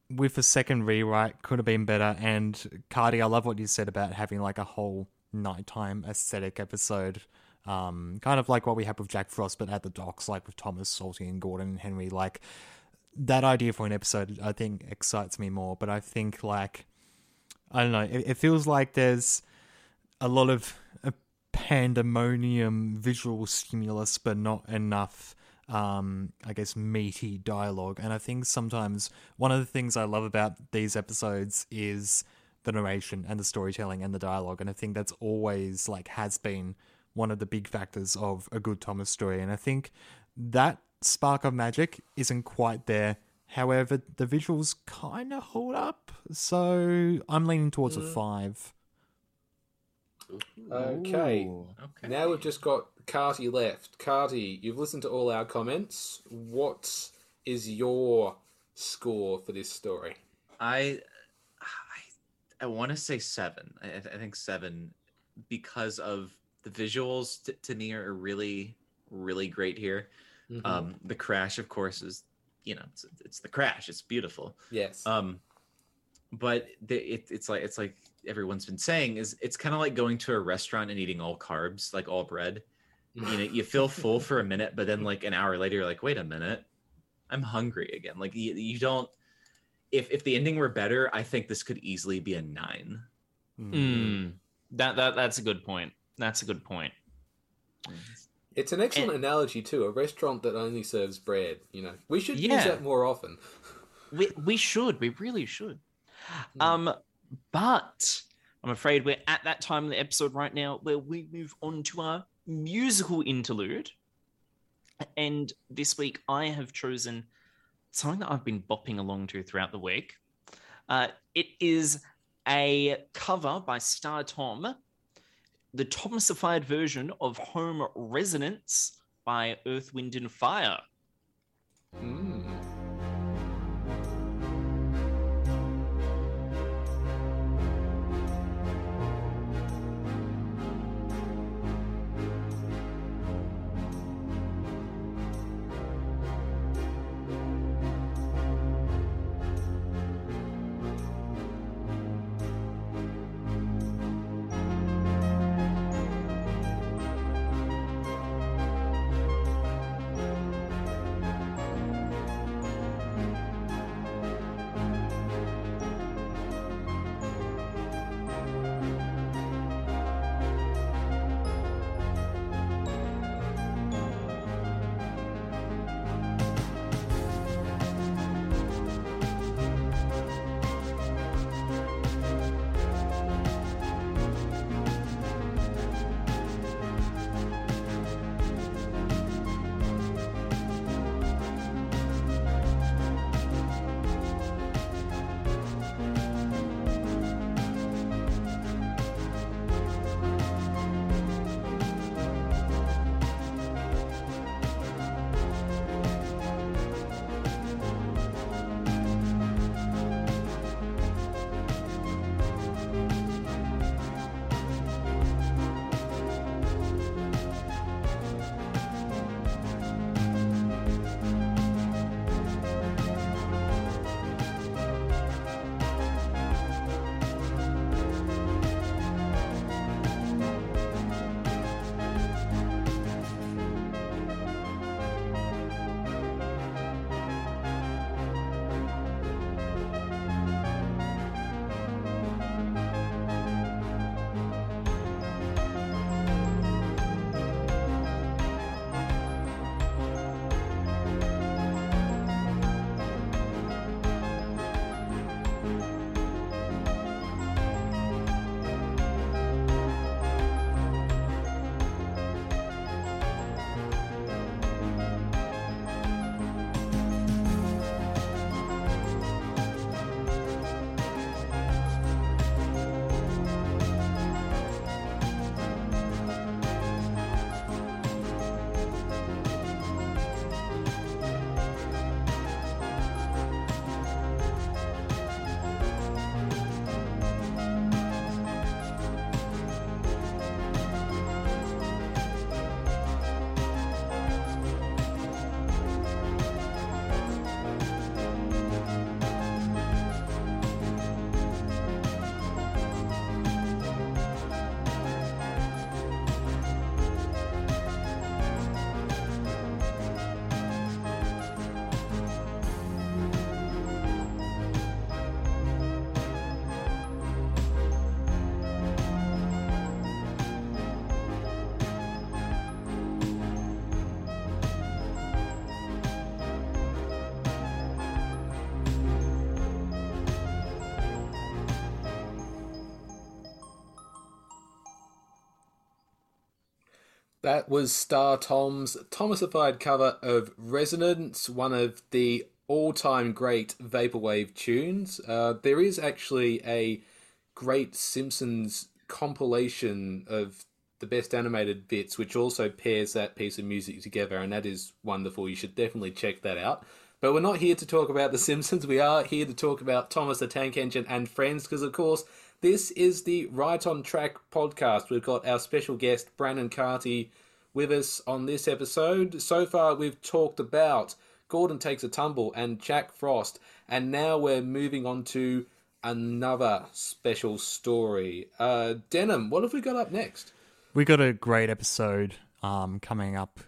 with a second rewrite could have been better. And Carty, I love what you said about having like a whole nighttime aesthetic episode. Um, kind of like what we had with Jack Frost, but at the docks, like with Thomas, Salty, and Gordon and Henry. Like that idea for an episode, I think, excites me more. But I think like I don't know, it, it feels like there's a lot of pandemonium visual stimulus, but not enough. Um, I guess meaty dialogue, and I think sometimes one of the things I love about these episodes is the narration and the storytelling and the dialogue, and I think that's always like has been one of the big factors of a good Thomas story, and I think that spark of magic isn't quite there. However, the visuals kind of hold up, so I'm leaning towards a five. Okay. Okay. Now we've just got Carty left. Carty, you've listened to all our comments. What is your score for this story? I I, I want to say seven. I, I think seven because of the visuals to, to me are really really great here. Mhm. Um, the crash, of course, is you know it's, it's the crash. It's beautiful. yes. Um, but the, it, it's like it's like everyone's been saying is it's kind of like going to a restaurant and eating all carbs, like all bread. You know, you feel full for a minute, but then like an hour later, you're like, wait a minute, I'm hungry again. Like you, you don't. If if the ending were better, I think this could easily be a nine. Mm. That that that's a good point. That's a good point. It's an excellent And- analogy too. A restaurant that only serves bread. You know, we should use that more often. We we should. We really should. Um, but I'm afraid we're at that time in the episode right now where we move on to our musical interlude. And this week I have chosen something that I've been bopping along to throughout the week. Uh, it is a cover by StarTom, the Thomasified version of Home Resonance by Earth, Wind, and Fire. Mm. That was StarTom's Thomasified cover of Resonance, one of the all time great Vaporwave tunes. Uh, there is actually a great Simpsons compilation of the best animated bits, which also pairs that piece of music together, and that is wonderful. You should definitely check that out. But we're not here to talk about The Simpsons. We are here to talk about Thomas the Tank Engine and friends, because of course, this is the Right on Track podcast. We've got our special guest, Brandon Carty, with us on this episode. So far, we've talked about Gordon Takes a Tumble and Jack Frost, and now we're moving on to another special story. Uh, Denham, what have we got up next? We got a great episode um, coming up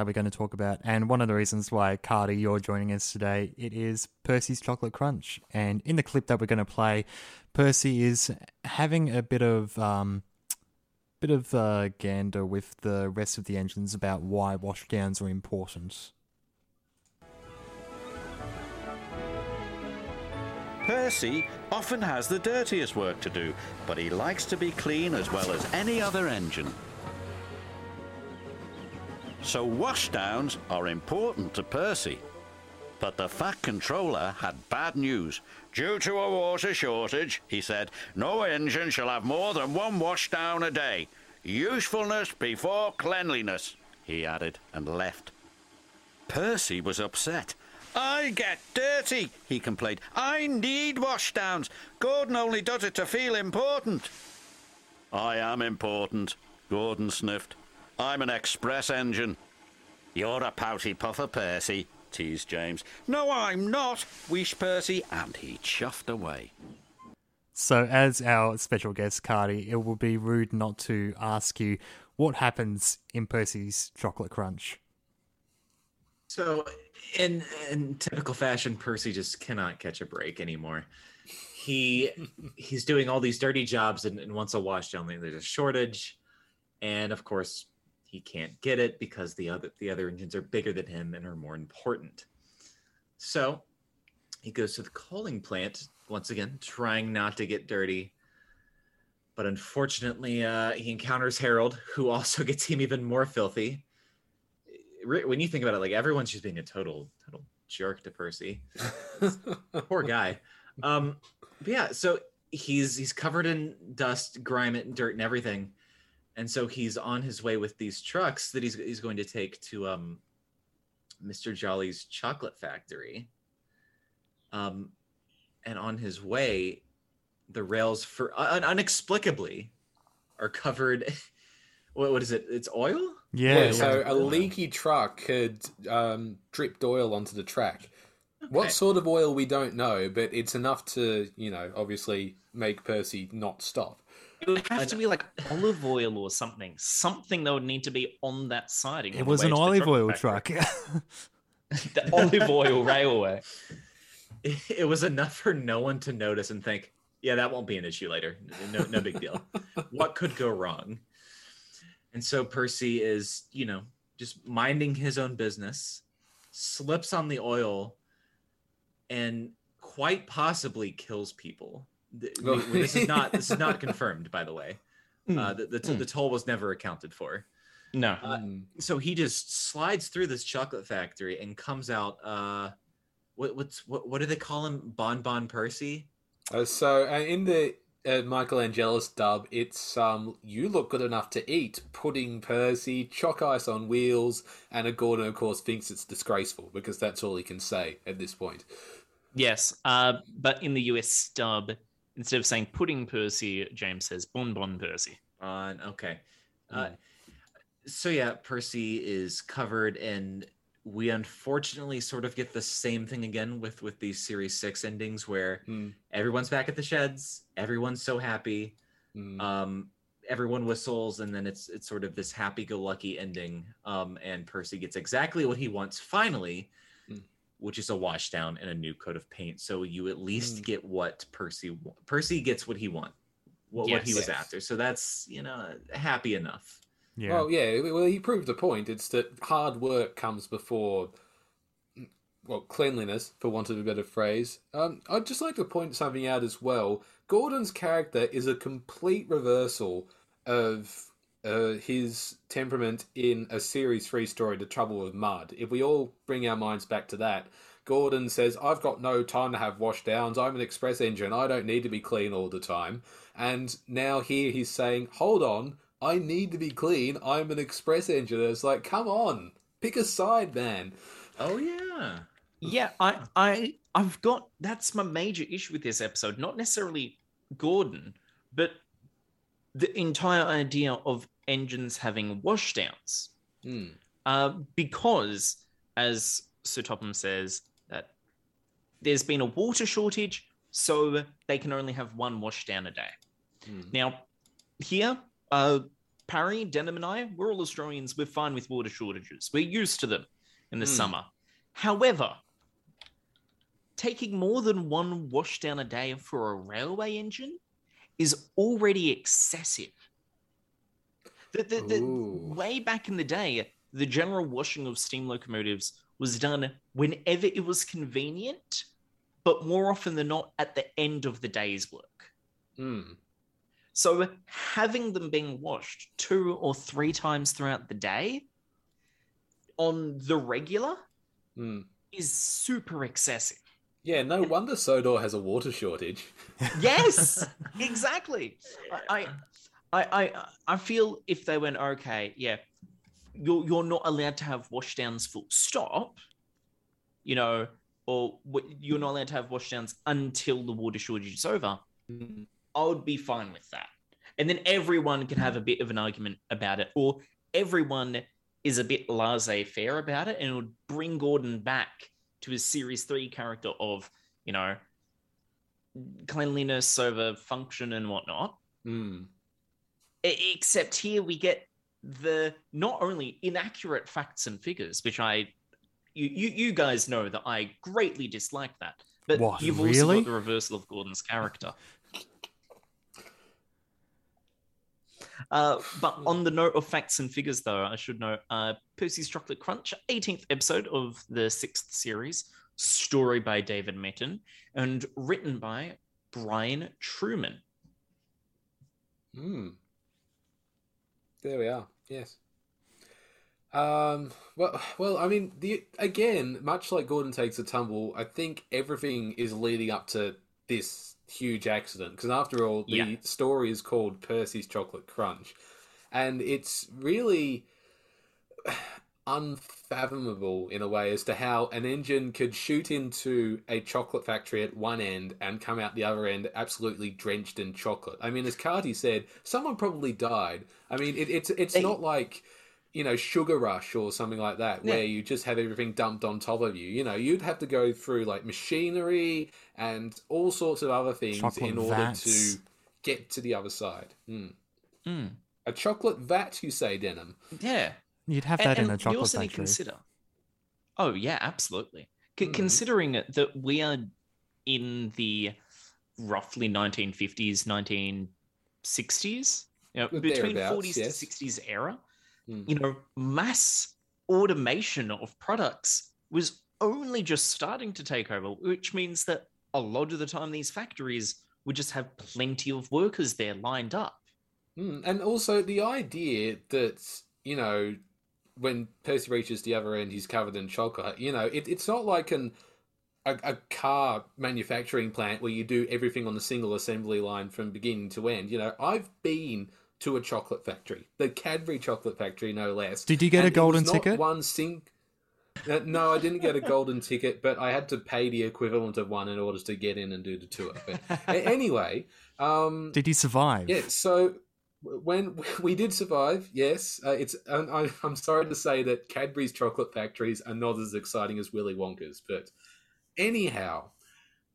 that we're going to talk about, and one of the reasons why Carty you're joining us today it is Percy's Chocolate Crunch, and in the clip that we're going to play, Percy is having a bit of um, bit of uh, gander with the rest of the engines about why washdowns are important. Percy often has the dirtiest work to do, but he likes to be clean as well as any other engine. So washdowns are important to Percy. But the Fat Controller had bad news. Due to a water shortage, he said, no engine shall have more than one washdown a day. Usefulness before cleanliness, he added, and left. Percy was upset. I get dirty, he complained. I need washdowns. Gordon only does it to feel important. I am important, Gordon sniffed. I'm an express engine. You're a pouty puffer, Percy, teased James. No, I'm not, wheezed Percy, and he chuffed away. So, as our special guest, Carty, it would be rude not to ask you what happens in Percy's Chocolate Crunch. So, in in typical fashion, Percy just cannot catch a break anymore. He he's doing all these dirty jobs, and, and once a wash down, there's a shortage, and of course, he can't get it because the other the other engines are bigger than him and are more important. So, he goes to the coaling plant once again, trying not to get dirty. But unfortunately, uh, he encounters Harold, who also gets him even more filthy when you think about it, like everyone's just being a total total jerk to Percy. Poor guy. Um, but yeah, so he's he's covered in dust, grime, and dirt, and everything, and so he's on his way with these trucks that he's he's going to take to um, Mr. Jolly's chocolate factory. Um, and on his way, the rails for un- unexplicably are covered. what what is it? It's oil. Yeah. Yeah, so a leaky truck had um, dripped oil onto the track. What sort of oil we don't know, but it's enough to, you know, obviously make Percy not stop. It would have to be like olive oil or something. Something that would need to be on that siding. It was an olive oil factory. truck. the olive oil railway. It, it was enough for no one to notice and think, "Yeah, that won't be an issue later. No, no big deal. what could go wrong?" And so Percy is, you know, just minding his own business, slips on the oil, and quite possibly kills people. Th- we- we- this is not this is not confirmed, by the way. Uh, the, the, t- the toll was never accounted for. No. Uh, Mm. So he just slides through this chocolate factory and comes out. Uh, what what's what, what do they call him? Bon Bon Percy. Uh, so uh, in the uh, Michael Angelis dub, it's um, "You look good enough to eat." Pudding Percy, choc ice on wheels, and a Gordon, of course, thinks it's disgraceful because that's all he can say at this point. Yes. Uh, but in the US dub, instead of saying pudding Percy, James says bon bon Percy. On okay. Uh, so yeah, Percy is covered, and we unfortunately sort of get the same thing again with with these series six endings where Mm. everyone's back at the sheds, everyone's so happy, Mm. um, everyone whistles, and then it's it's sort of this happy-go-lucky ending, um, and Percy gets exactly what he wants finally. Which is a washdown and a new coat of paint. So you at least Mm. get what Percy wa- Percy gets what he want, what, what he was Yes. after. So that's you know happy enough. yeah. Well, yeah. Well, he proved the point. It's that hard work comes before, well, cleanliness, for want of a better phrase. Um, I'd just like to point something out as well. Gordon's character is a complete reversal of uh, his temperament in a series three story, The Trouble with Mud. If we all bring our minds back to that, Gordon says, I've got no time to have washdowns. I'm an express engine. I don't need to be clean all the time. And now here he's saying, Hold on, I need to be clean. I'm an express engine. It's like, come on, pick a side, man. Oh yeah. Yeah, I, I, I've got that's my major issue with this episode. Not necessarily Gordon, but the entire idea of engines having washdowns. Hmm. Uh, because, as Sir Topham says, that there's been a water shortage, so they can only have one washdown a day. Hmm. Now, here, uh, Parry, Denham, and I, we're all Australians. We're fine with water shortages. We're used to them in the Hmm. summer. However, taking more than one washdown a day for a railway engine is already excessive. The, the, the, way back in the day, the general washing of steam locomotives was done whenever it was convenient, but more often than not at the end of the day's work. Hmm. So having them being washed two or three times throughout the day on the regular Hmm. is super excessive. Yeah, no wonder Sodor has a water shortage. Yes, exactly. I, I, I, I feel if they went okay, yeah, you're you're not allowed to have washdowns full stop, you know, or you're not allowed to have washdowns until the water shortage is over. I would be fine with that, and then everyone can have a bit of an argument about it, or everyone is a bit laissez-faire about it, and it would bring Gordon back to his series three character of, you know, cleanliness over function and whatnot. Hmm. E- Except here we get the not only inaccurate facts and figures, which I you you, you guys know that I greatly dislike that. But What, you've also really? got the reversal of Gordon's character. Uh, but on the note of facts and figures, though, I should note uh, Percy's Chocolate Crunch, 18th episode of the sixth series, story by David Mitton, and written by Brian Trueman. Hmm. There we are. Yes. Um. Well. Well. I mean, the again, much like Gordon takes a tumble, I think everything is leading up to this huge accident. Because after all, the Yeah. story is called Percy's Chocolate Crunch, and it's really unfathomable in a way as to how an engine could shoot into a chocolate factory at one end and come out the other end absolutely drenched in chocolate. I mean, as Carty said, someone probably died. I mean, it, it's it's not like you know sugar rush or something like that where you just have everything dumped on top of you. You know, you'd have to go through like machinery and all sorts of other things Chocolate in order vats. to get to the other side. Mm. Hmm. A chocolate vat, you say, Denham? Yeah. You'd have And- that in and a we chocolate also need to factory. consider. Oh yeah, absolutely. C- Mhm. Considering that we are in the roughly 1950s, 1960s, you know, between 40s yes. to 60s era, Mm. you know, mass automation of products was only just starting to take over, which means that a lot of the time these factories would just have plenty of workers there lined up. Mm, and also the idea that you know when Percy reaches the other end, he's covered in chocolate. You know, it, it's not like an a, a car manufacturing plant where you do everything on the single assembly line from beginning to end. You know, I've been to a chocolate factory, the Cadbury chocolate factory, no less. Did you get a and was golden not ticket? One sing. Uh, No, I didn't get a golden ticket, but I had to pay the equivalent of one in order to get in and do the tour. But anyway, um, Did you survive? yeah, so when we did survive, yes, uh, it's. I, I'm sorry to say that Cadbury's chocolate factories are not as exciting as Willy Wonka's, but anyhow,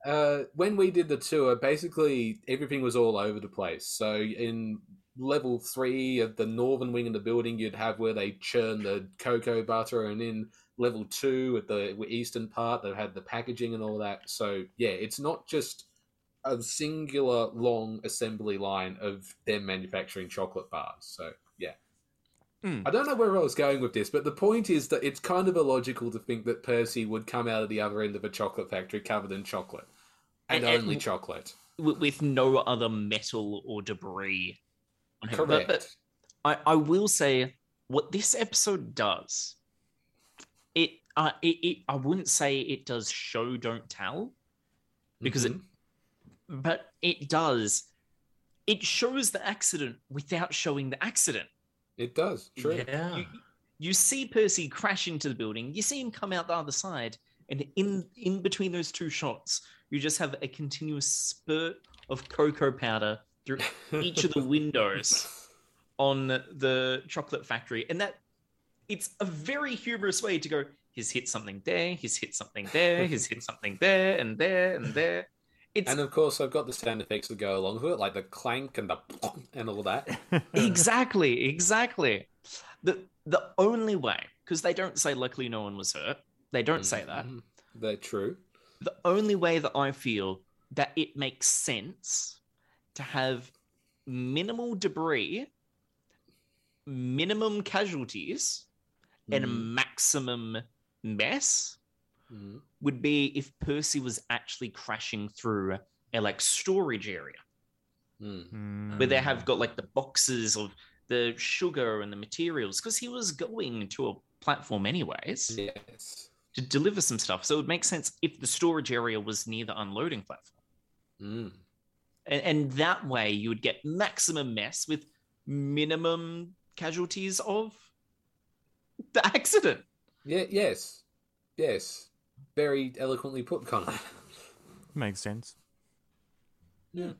uh, when we did the tour, basically everything was all over the place. So in level three of the northern wing of the building, you'd have where they churn the cocoa butter, and in level two at the eastern part, they had the packaging and all that. So yeah, it's not just a singular long assembly line of them manufacturing chocolate bars. So yeah. Hmm. I don't know where I was going with this, but the point is that it's kind of illogical to think that Percy would come out of the other end of a chocolate factory covered in chocolate. And, And- and- only chocolate. with no other metal or debris on him. But- Correct. But, I, I will say what this episode does. It, uh, it, it I wouldn't say it does show don't tell, because Mhm. it, but it does. It shows the accident without showing the accident. it does. True. Yeah. You, you see Percy crash into the building. You see him come out the other side, and in in between those two shots, you just have a continuous spurt of cocoa powder through each of the windows on the chocolate factory, and that it's a very humorous way to go. He's hit something there. He's hit something there. He's hit something there and there and there. It's And of course, I've got the sound effects that go along with it, like the clank and the and all that. exactly, exactly. The the only way, because they don't say luckily no one was hurt. They don't say that. Mhm. They're true. The only way that I feel that it makes sense to have minimal debris, minimum casualties, and a Mm. maximum mess Mhm. would be if Percy was actually crashing through a like storage area. Mm. Mm. where they have got like the boxes of the sugar and the materials because he was going to a platform anyways Yes. to deliver some stuff so it would make sense if the storage area was near the unloading platform Mm. And, and that way you would get maximum mess with minimum casualties of the accident Yeah. Yes. Yes. Very eloquently put, Connor. Makes sense. Yeah.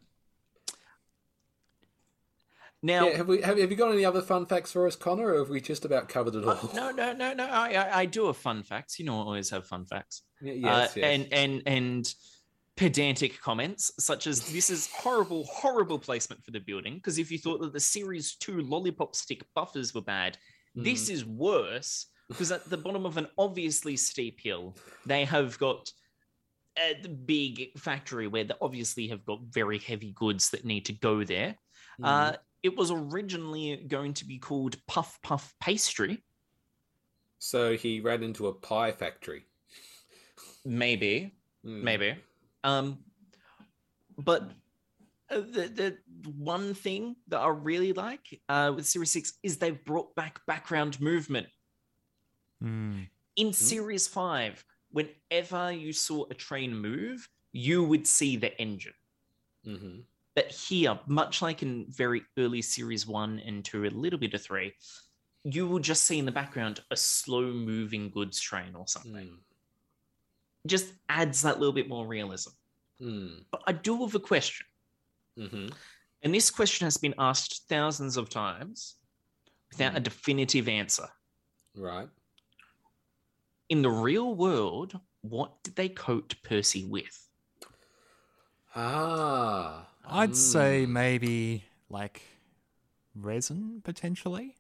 now yeah. Have we? Have, have you got any other fun facts for us, Connor, or have we just about covered it all? uh, no no no no I, I i do have fun facts you know i always have fun facts Y- uh, Yes. yes. and and and pedantic comments such as this is horrible horrible placement for the building because if you thought that the series 2 lollipop stick buffers were bad Mm. this is worse because at the bottom of an obviously steep hill they have got a big factory where they obviously have got very heavy goods that need to go there Mm. uh, it was originally going to be called puff puff pastry so he ran into a pie factory. maybe Mm. maybe. Um, but uh, the the one thing that I really like uh, with Series Six is they've brought back background movement. Mm. In Series Five, whenever you saw a train move, you would see the engine. Mhm. But here, much like in very early Series One and Two, a little bit of Three, you will just see in the background a slow moving goods train or something. Mm. Just adds that little bit more realism. Mm. But I do have a question. Mhm. And this question has been asked thousands of times without a definitive answer. Right. In the real world, what did they coat Percy with? Ah. I'd say Mm. maybe like resin potentially.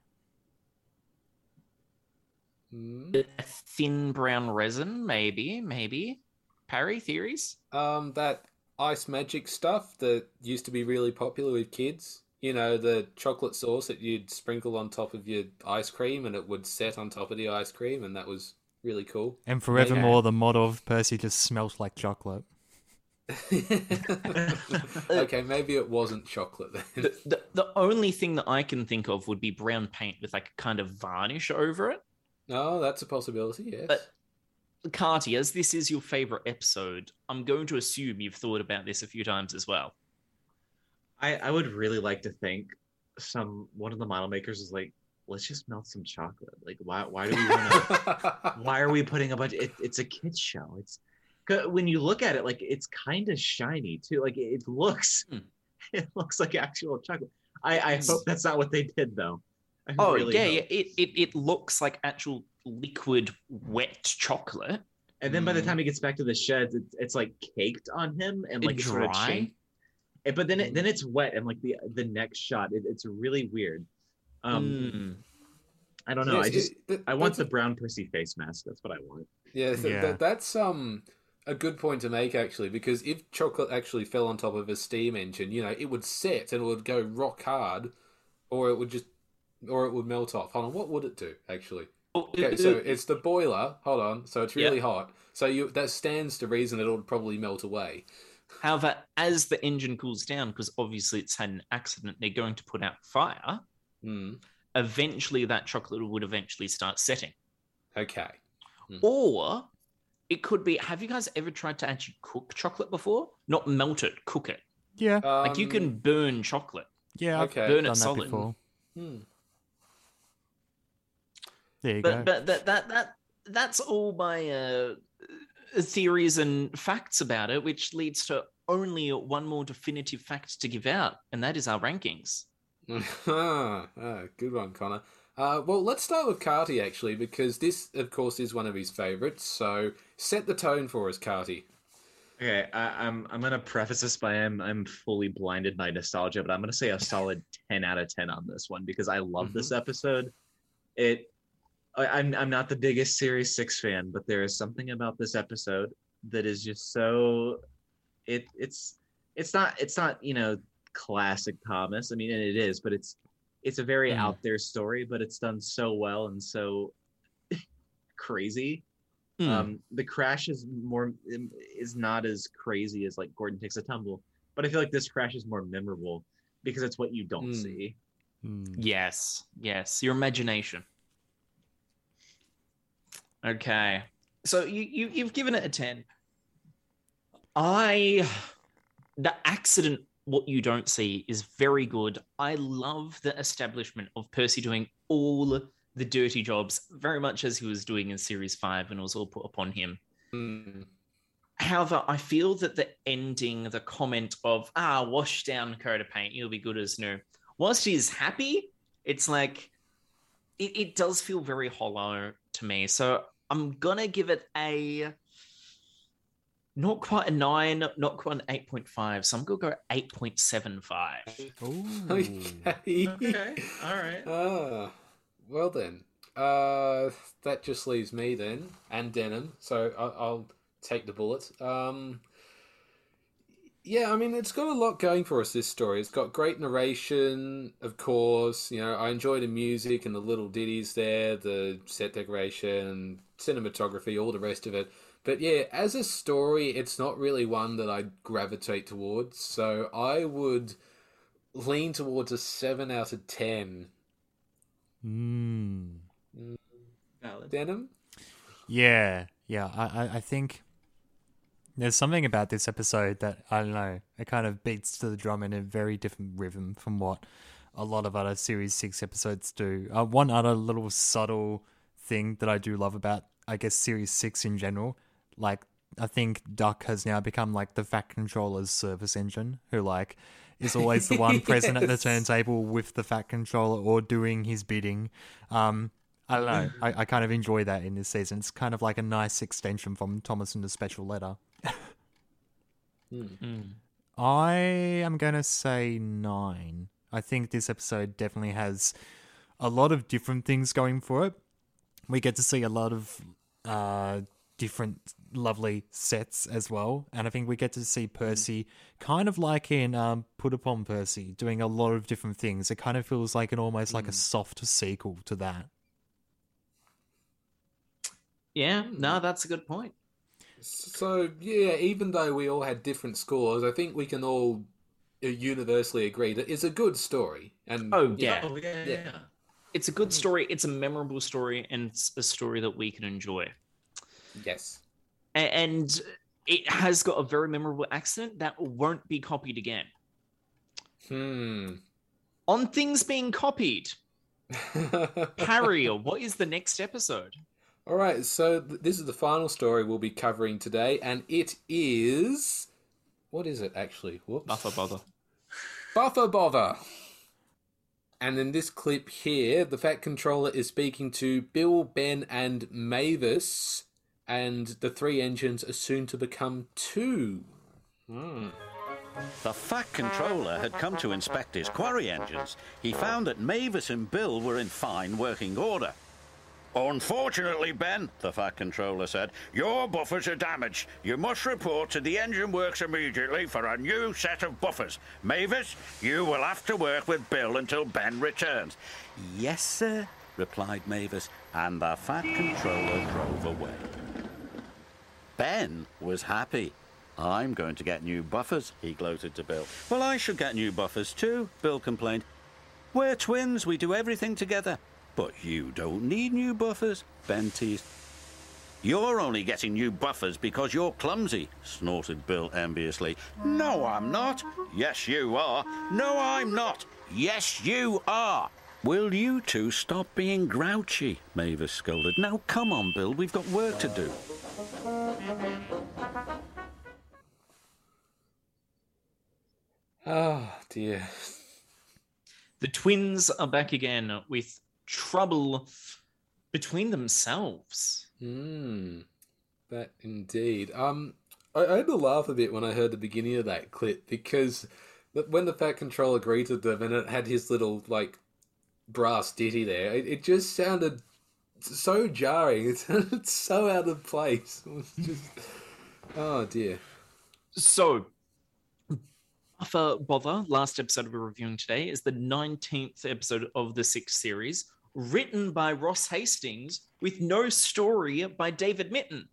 Mm. A thin brown resin, maybe, maybe. Parry theories? Um, that ice magic stuff that used to be really popular with kids. You know, the chocolate sauce that you'd sprinkle on top of your ice cream and it would set on top of the ice cream, and that was really cool. And forevermore, the mod of Percy just smells like chocolate. okay, maybe it wasn't chocolate then. The, the, the only thing that I can think of would be brown paint with like a kind of varnish over it. Oh, that's a possibility, yes. But Carty, as this is your favorite episode, I'm going to assume you've thought about this a few times as well. I, I would really like to think some one of the model makers is like, let's just melt some chocolate. Like, why why do we want to? why are we putting a bunch? It, it's a kids show. It's when you look at it, like it's kind of shiny too. Like it, it looks, Hmm. it looks like actual chocolate. I, I hope that's not what they did though. I Oh really yeah, yeah, it, it it looks like actual liquid wet chocolate. And then by the Mm. time he gets back to the sheds, it's, it's like caked on him and It like sort of dry? changed. But then it, then it's wet and like the the next shot, it, it's really weird. Um, Mm. I don't know. Yes, I just it- that- I want the brown Percy face mask. That's what I want. Yeah, th- Yeah. th- that's um a good point to make actually, because if chocolate actually fell on top of a steam engine, you know, it would set and it would go rock hard, or it would just, or it would melt off. Hold on, what would it do actually? Oh, Okay, so it's the boiler. Hold on, so it's Yeah. really hot. So you that stands to reason it would probably melt away. however, as the engine cools down, because obviously it's had an accident, they're going to put out fire. Hmm. eventually that chocolate would eventually start setting. Okay. Or it could be have you guys ever tried to actually cook chocolate before? Not melt it, cook it. Yeah, like you Um, can burn chocolate. yeah, I've okay. Burn done it that solid. before. Hmm. There you go. But but that that that that's all my uh, theories and facts about it, which leads to only one more definitive fact to give out, and that is our rankings. ah, good one, Connor. Uh, well, let's start with Carty actually, because this, of course, is one of his favourites. So set the tone for us, Carty. Okay, I, I'm I'm gonna preface this by I'm I'm fully blinded by nostalgia, but I'm gonna say a solid ten out of ten on this one because I love this episode. It, I, I'm I'm not the biggest Series Six fan, but there is something about this episode that is just so, it it's it's not it's not you know classic Thomas. I mean, and it is, but it's it's a very Mhm. out there story, but it's done so well and so crazy Hmm. um, the crash is more is not as crazy as like Gordon takes a tumble, but I feel like this crash is more memorable because it's what you don't Mm. see. Hmm. Yes, yes, your imagination. Okay, so you, you you've given it a ten. I the accident what you don't see is very good. I love the establishment of Percy doing all the dirty jobs, very much as he was doing in series five, when it was all put upon him. Hmm. However, I feel that the ending, the comment of "ah, wash down coat of paint, you'll be good as new," whilst he's happy, it's like it, it does feel very hollow to me. So I'm gonna give it a not quite a nine, not quite an eight point five. So I'm gonna go eight point seven five. Okay. Okay, all right. Ah, well then. Uh, that just leaves me then, and Denham. So I- I'll take the bullet. Um, yeah, I mean, it's got a lot going for us. This story. It's got great narration, of course. You know, I enjoy the music and the little ditties there, the set decoration, cinematography, all the rest of it. But yeah, as a story, it's not really one that I gravitate towards. So I would lean towards a seven out of ten. Hmm. Denham. Yeah, yeah. I, I, I think there's something about this episode that I don't know. It kind of beats to the drum in a very different rhythm from what a lot of other Series Six episodes do. Uh, one other little subtle thing that I do love about, I guess, Series Six in general, like I think Duck has now become like the Fat Controller's service engine, who like is always the one present at the turntable with the Fat Controller or doing his bidding. Um, I don't know. I, I kind of enjoy that in this season. It's kind of like a nice extension from Thomas and the Special Letter. Hmm. Hmm. I am going to say nine. I think this episode definitely has a lot of different things going for it. We get to see a lot of uh, different lovely sets as well. And I think we get to see hmm. Percy kind of like in um, Put Upon Percy, doing a lot of different things. It kind of feels like an almost like a soft sequel to that. Yeah, no, that's a good point. So yeah, even though we all had different scores, I think we can all uh, universally agree that it's a good story. And Oh yeah, Oh yeah, yeah. Yeah. yeah. it's a good story. It's a memorable story, and it's a story that we can enjoy. yes, and it has got a very memorable accent that won't be copied again. hmm. On things being copied, Harry, what is the next episode? All right, so th- this is the final story we'll be covering today, and it is what is it actually? Whoops. Buffer bother. Buffer bother. And in this clip here, the Fat Controller is speaking to Bill, Ben, and Mavis, and the three engines are soon to become two. Hmm. The Fat Controller had come to inspect his quarry engines. He found that Mavis and Bill were in fine working order. Unfortunately, Ben, the Fat Controller said, your buffers are damaged. You must report to the engine works immediately for a new set of buffers. Mavis, you will have to work with Bill until Ben returns. Yes, sir, replied Mavis, and the Fat Controller drove away. Ben was happy. I'm going to get new buffers, he gloated to Bill. Well, I should get new buffers too, Bill complained. We're twins, we do everything together. But you don't need new buffers, Ben teased. You're only getting new buffers because you're clumsy, snorted Bill enviously. No, I'm not. Yes, you are. No, I'm not. Yes, you are. Will you two stop being grouchy? Mavis scolded. Now, come on, Bill, we've got work to do. Oh dear. The twins are back again with trouble between themselves. Hmm. That indeed. Um, I, I had to laugh a bit when I heard the beginning of that clip because when the Fat Controller greeted them and it had his little like brass ditty there, it, it just sounded so jarring. It sounded so out of place. It was just, oh dear. So, Buffer Bother, last episode we're reviewing today, is the 19th episode of the sixth series, written by Ross Hastings with no story by David Mitton.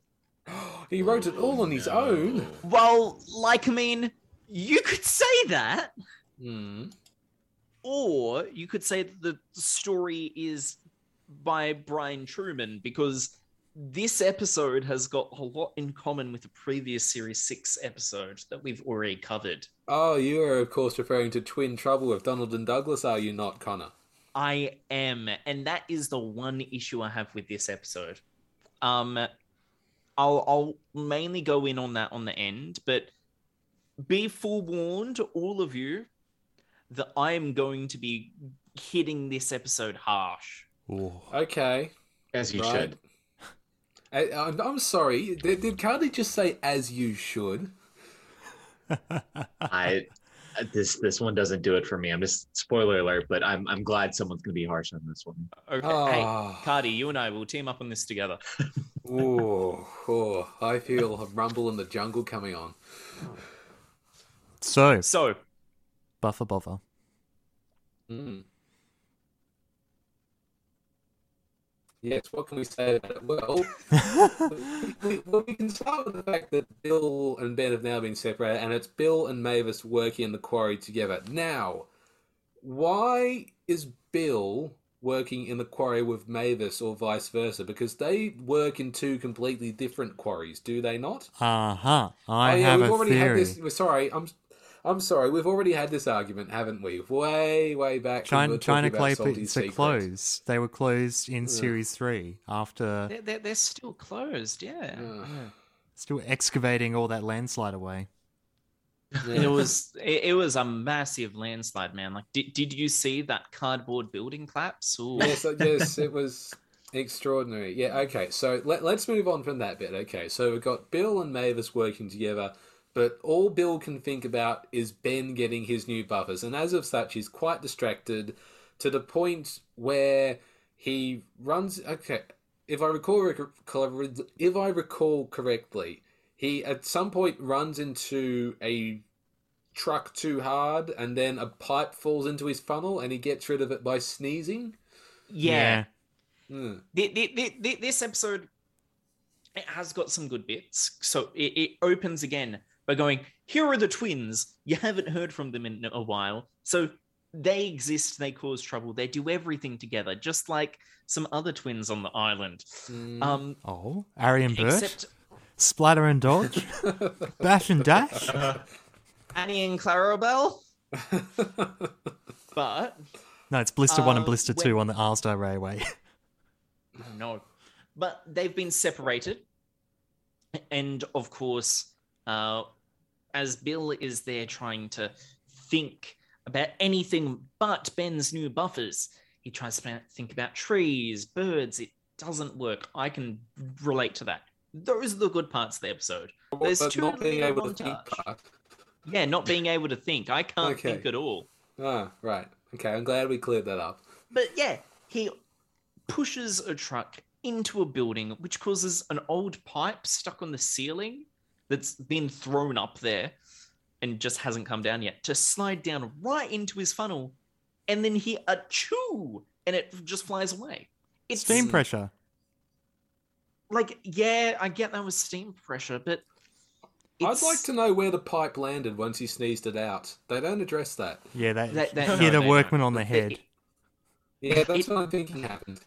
He wrote it all on his own. Well, like, I mean, you could say that, Hmm. or you could say that the story is by Brian Trueman because this episode has got a lot in common with the previous series six episode that we've already covered. Oh, you are of course referring to Twin Trouble with Donald and Douglas, are you not, Connor? I am, and that is the one issue I have with this episode. Um, I'll I'll mainly go in on that on the end, but be forewarned, all of you, that I am going to be hitting this episode harsh. Ooh. Okay. As you right. should. I, I'm, I'm sorry. Did, did Carty just say "as you should"? I this this one doesn't do it for me. I'm just spoiler alert, but I'm I'm glad someone's gonna be harsh on this one. Okay, Ah. hey, Carty, you and I will team up on this together. Oh, oh, I feel a rumble in the jungle coming on. So, So, buffer bother. Mm. Yes, what can we say about it? Well, we, we, well, we can start with the fact that Bill and Ben have now been separated, and it's Bill and Mavis working in the quarry together. Now, why is Bill working in the quarry with Mavis or vice versa? Because they work in two completely different quarries, do they not? Uh huh. I oh yeah, have we've a already theory. had this. we're Sorry, I'm. I'm sorry. We've already had this argument, haven't we? Way, way back. when we China, talking Clay about Salty Pits are Secrets. closed. They were closed in series three after they're, they're, they're still closed, yeah. Ugh. still excavating all that landslide away. It was it, it was a massive landslide, man. Like, did, did you see that cardboard building collapse? Ooh. yes, uh, yes, it was extraordinary. Yeah, okay. So let, let's move on from that bit. Okay, so we've got Bill and Mavis working together, but all Bill can think about is Ben getting his new buffers, and as of such, he's quite distracted to the point where he runs. Okay, if I recall, if I recall correctly, he at some point runs into a truck too hard, and then a pipe falls into his funnel, and he gets rid of it by sneezing. yeah. The, the, the, the, this episode it has got some good bits. So it, it opens again by going, "Here are the twins. You haven't heard from them in a while, so they exist. They cause trouble. They do everything together, just like some other twins on the island. Mm. Um, Oh, 'Arry and Bert, except splatter and dodge, bash and dash. Annie and Clarabelle. but No, it's Blister One and Uh, Blister when- Two on the Arlesdale Railway. No. But they've been separated. And of course, uh, as Bill is there trying to think about anything but Ben's new buffers, he tries to think about trees, birds. It doesn't work. I can relate to that. Those are the good parts of the episode. There's but two not being able to think part. Yeah, not being able to think. I can't Okay. think at all. Ah, right. Okay, I'm glad we cleared that up. But yeah, he pushes a truck into a building, which causes an old pipe stuck on the ceiling that's been thrown up there and just hasn't come down yet to slide down right into his funnel. And then he a chew and it just flies away. It's Steam pressure. like, yeah, I get that was steam pressure, but I'd like to know where the pipe landed once he sneezed it out. They don't address that. Yeah, that, That- that- hit no, a workman don't. on the It- head. It, Yeah, that's It- what I'm thinking happened.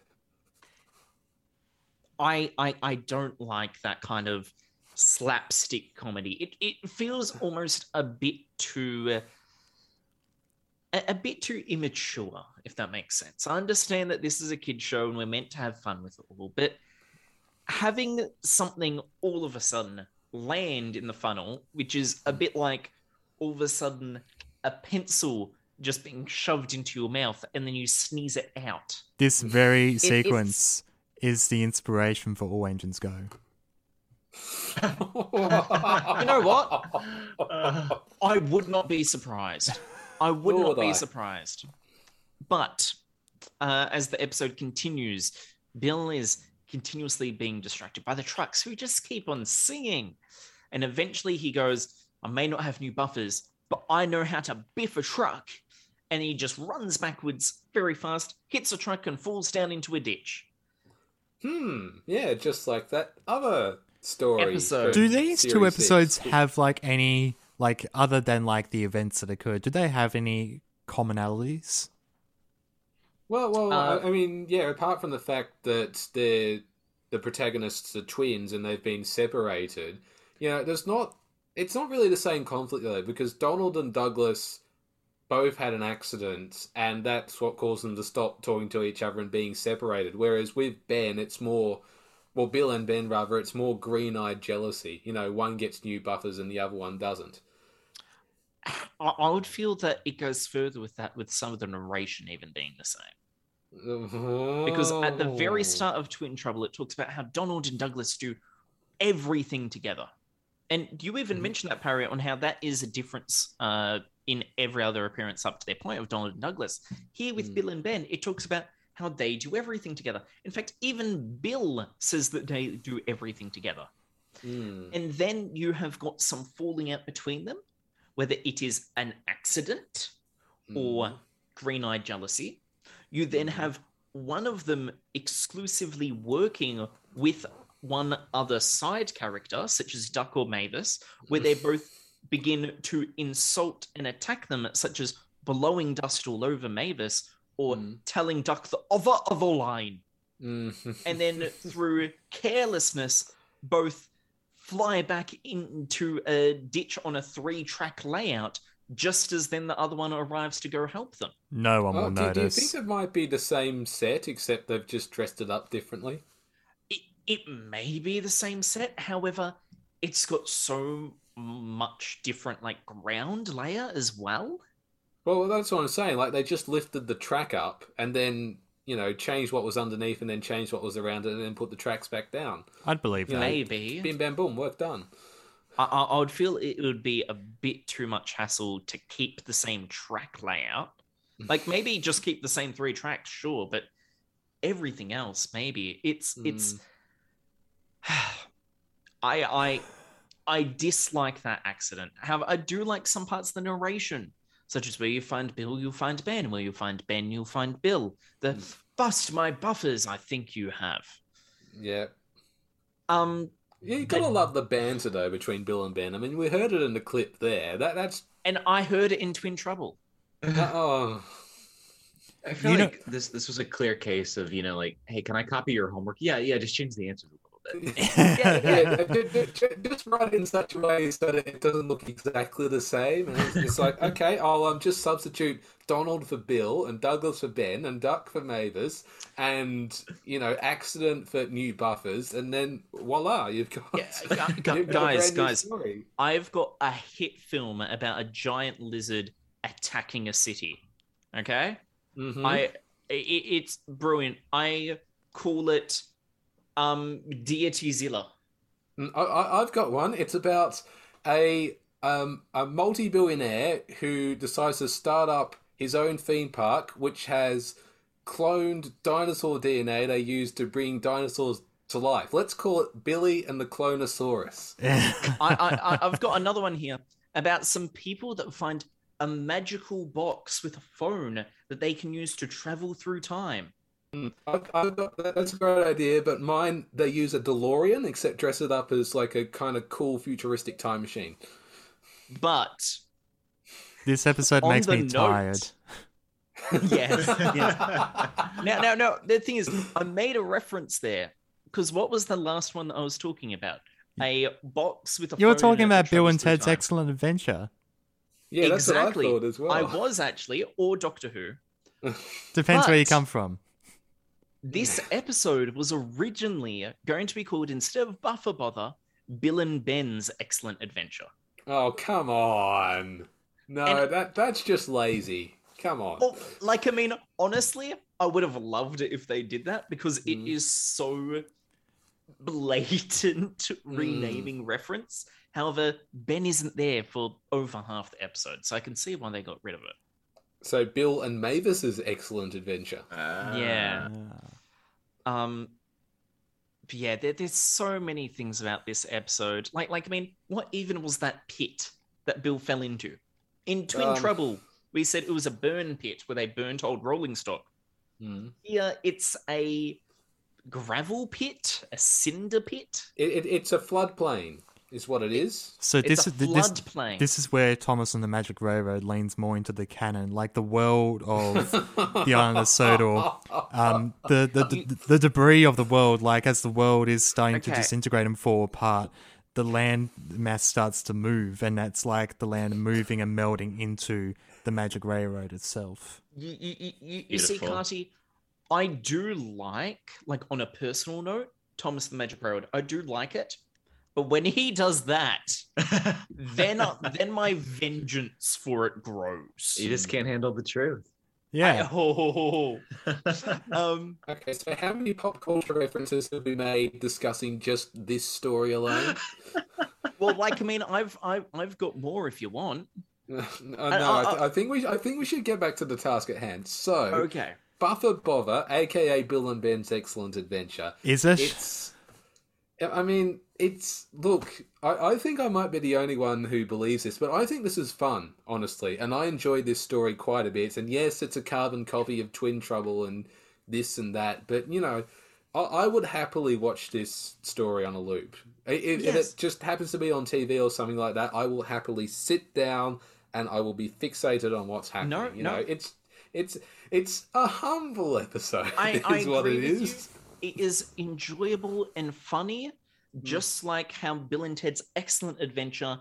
I, I I don't like that kind of slapstick comedy. It it feels almost a bit too a, a bit too immature, if that makes sense. I understand that this is a kid show and we're meant to have fun with it all, but having something all of a sudden land in the funnel, which is a bit like all of a sudden a pencil just being shoved into your mouth and then you sneeze it out. This very it's- sequence is the inspiration for All Engines Go. You know what? I would not be surprised. I would not would be I. surprised. But uh, as the episode continues, Bill is continuously being distracted by the trucks who just keep on singing. And eventually he goes, I may not have new buffers, but I know how to biff a truck. And he just runs backwards very fast, hits a truck, and falls down into a ditch. Hmm. Yeah, just like that other story. Episode. Do these two episodes six. have like any like other than like the events that occurred? Do they have any commonalities? Well, well, Uh, I I mean, yeah. Apart from the fact that they're the protagonists are twins and they've been separated, you know, there's not. It's not really the same conflict though, because Donald and Douglas both had an accident, and that's what caused them to stop talking to each other and being separated. Whereas with Ben, it's more. Well, Bill and Ben, rather, it's more green-eyed jealousy. You know, one gets new buffers and the other one doesn't. I, I would feel that it goes further with that, with some of the narration even being the same. Because at the very start of Twin Trouble, it talks about how Donald and Douglas do everything together. And you even Mhm. mentioned that, Parry, on how that is a difference uh, in every other appearance up to their point of Donald and Douglas. Here with Mm. Bill and Ben, it talks about how they do everything together. In fact, even Bill says that they do everything together. Mm. And then you have got some falling out between them, whether it is an accident or Mm. green eyed jealousy. You then Mhm. have one of them exclusively working with one other side character, such as Duck or Mavis, where they both begin to insult and attack them, such as blowing dust all over Mavis or Mm. telling Duck the other other line Mm. and then through carelessness, both fly back into a ditch on a three track layout just as then the other one arrives to go help them. No one Oh, will do, do you think it might be the same set, except they've just dressed it up differently? It, it may be the same set, however, it's got so much different like ground layer as well. Well, that's what I'm saying. Like they just lifted the track up and then you know changed what was underneath and then changed what was around it and then put the tracks back down. I'd believe You that. know, Maybe. Bim bam boom, work done. I, I, I would feel it would be a bit too much hassle to keep the same track layout. Like maybe just keep the same three tracks, sure, but everything else, maybe it's it's. Mm. I I I dislike that accident. However, I do like some parts of the narration, such as where you find Bill, you'll find Ben. Where you find Ben, you'll find Bill. The bust my buffers, I think you have. Yeah. Um, Yeah, you gotta love the banter though between Bill and Ben. I mean, we heard it in the clip there. That that's and I heard it in Twin Trouble. oh I feel You know- like this this was a clear case of you know like, hey, can I copy your homework? Yeah, yeah, just change the answers a yeah, yeah, ju- ju- ju- just write it in such a way so that it doesn't look exactly the same. And it's, it's like, okay, I'll um, just substitute Donald for Bill and Douglas for Ben and Duck for Mavis and you know accident for new buffers, and then voila, you've got, Yeah, gu- gu- you've got guys, brand guys. I've got a hit film about a giant lizard attacking a city. Okay, Mhm. I it, it's brilliant. I call it um Deityzilla. Mm, I, I, I've got one. It's about a um, a multi-billionaire who decides to start up his own theme park, which has cloned dinosaur DNA they use to bring dinosaurs to life. Let's call it Billy and the Clonosaurus. I, I I- I've got another one here about some people that find a magical box with a phone that they can use to travel through time. I've, I've got, that's a great idea, but mine they use a DeLorean, except dress it up as like a kind of cool futuristic time machine. But this episode makes me note- tired. yes, yes. Now, now, no. The thing is, I made a reference there because what was the last one that I was talking about? A box with a. You were talking about Bill and Ted's time. Excellent Adventure. Yeah, that's exactly. what I thought as well. I was actually, or Doctor Who. Depends where you come from. This episode was originally going to be called instead of Buffer Bother, Bill and Ben's Excellent Adventure. Oh come on! No, And- that that's just lazy. Come on. Oh, like I mean, honestly, I would have loved it if they did that because it Mm. is so blatant Mm. renaming reference. However, Ben isn't there for over half the episode, so I can see why they got rid of it. So Bill and Mavis's excellent adventure. Yeah. Um, yeah, there, there's so many things about this episode. Like, like I mean, what even was that pit that Bill fell into? In Twin Um, Trouble, we said it was a burn pit where they burnt old rolling stock. Mm. Here, it's a gravel pit, a cinder pit. It, it, it's a floodplain, is what it is. So It's this a is this, floodplain. this is where Thomas and the Magic Railroad leans more into the canon, like the world of the island of Sodor. Um, the, the, the the debris of the world, like as the world is starting to disintegrate and fall apart, the land mass starts to move, and that's like the land moving and melding into the Magic Railroad itself. you, you, you, you, you see, Beautiful. Carty, I do like, like on a personal note, Thomas the Magic Railroad. I do like it, but when he does that, then then my vengeance for it grows. you just can't handle the truth. Yeah, Oh, um, Okay, so how many pop culture references have we made discussing just this story alone? well, like I mean, I've I've I've got more if you want. no, no uh, I, uh, th- I think we I think we should get back to the task at hand. So, Okay. Buffer Bother, aka Bill and Ben's Excellent Adventure. is it? It's, I mean, it's look. I, I think I might be the only one who believes this, but I think this is fun, honestly, and I enjoyed this story quite a bit. And yes, it's a carbon copy of Twin Trouble and this and that, but you know, I, I would happily watch this story on a loop. I- If, if it just happens to be on TV or something like that, I will happily sit down and I will be fixated on what's happening. No, you no. know, it's it's it's a humble episode. I, is I what agree it with is. you. It is enjoyable and funny, just like how Bill and Ted's Excellent Adventure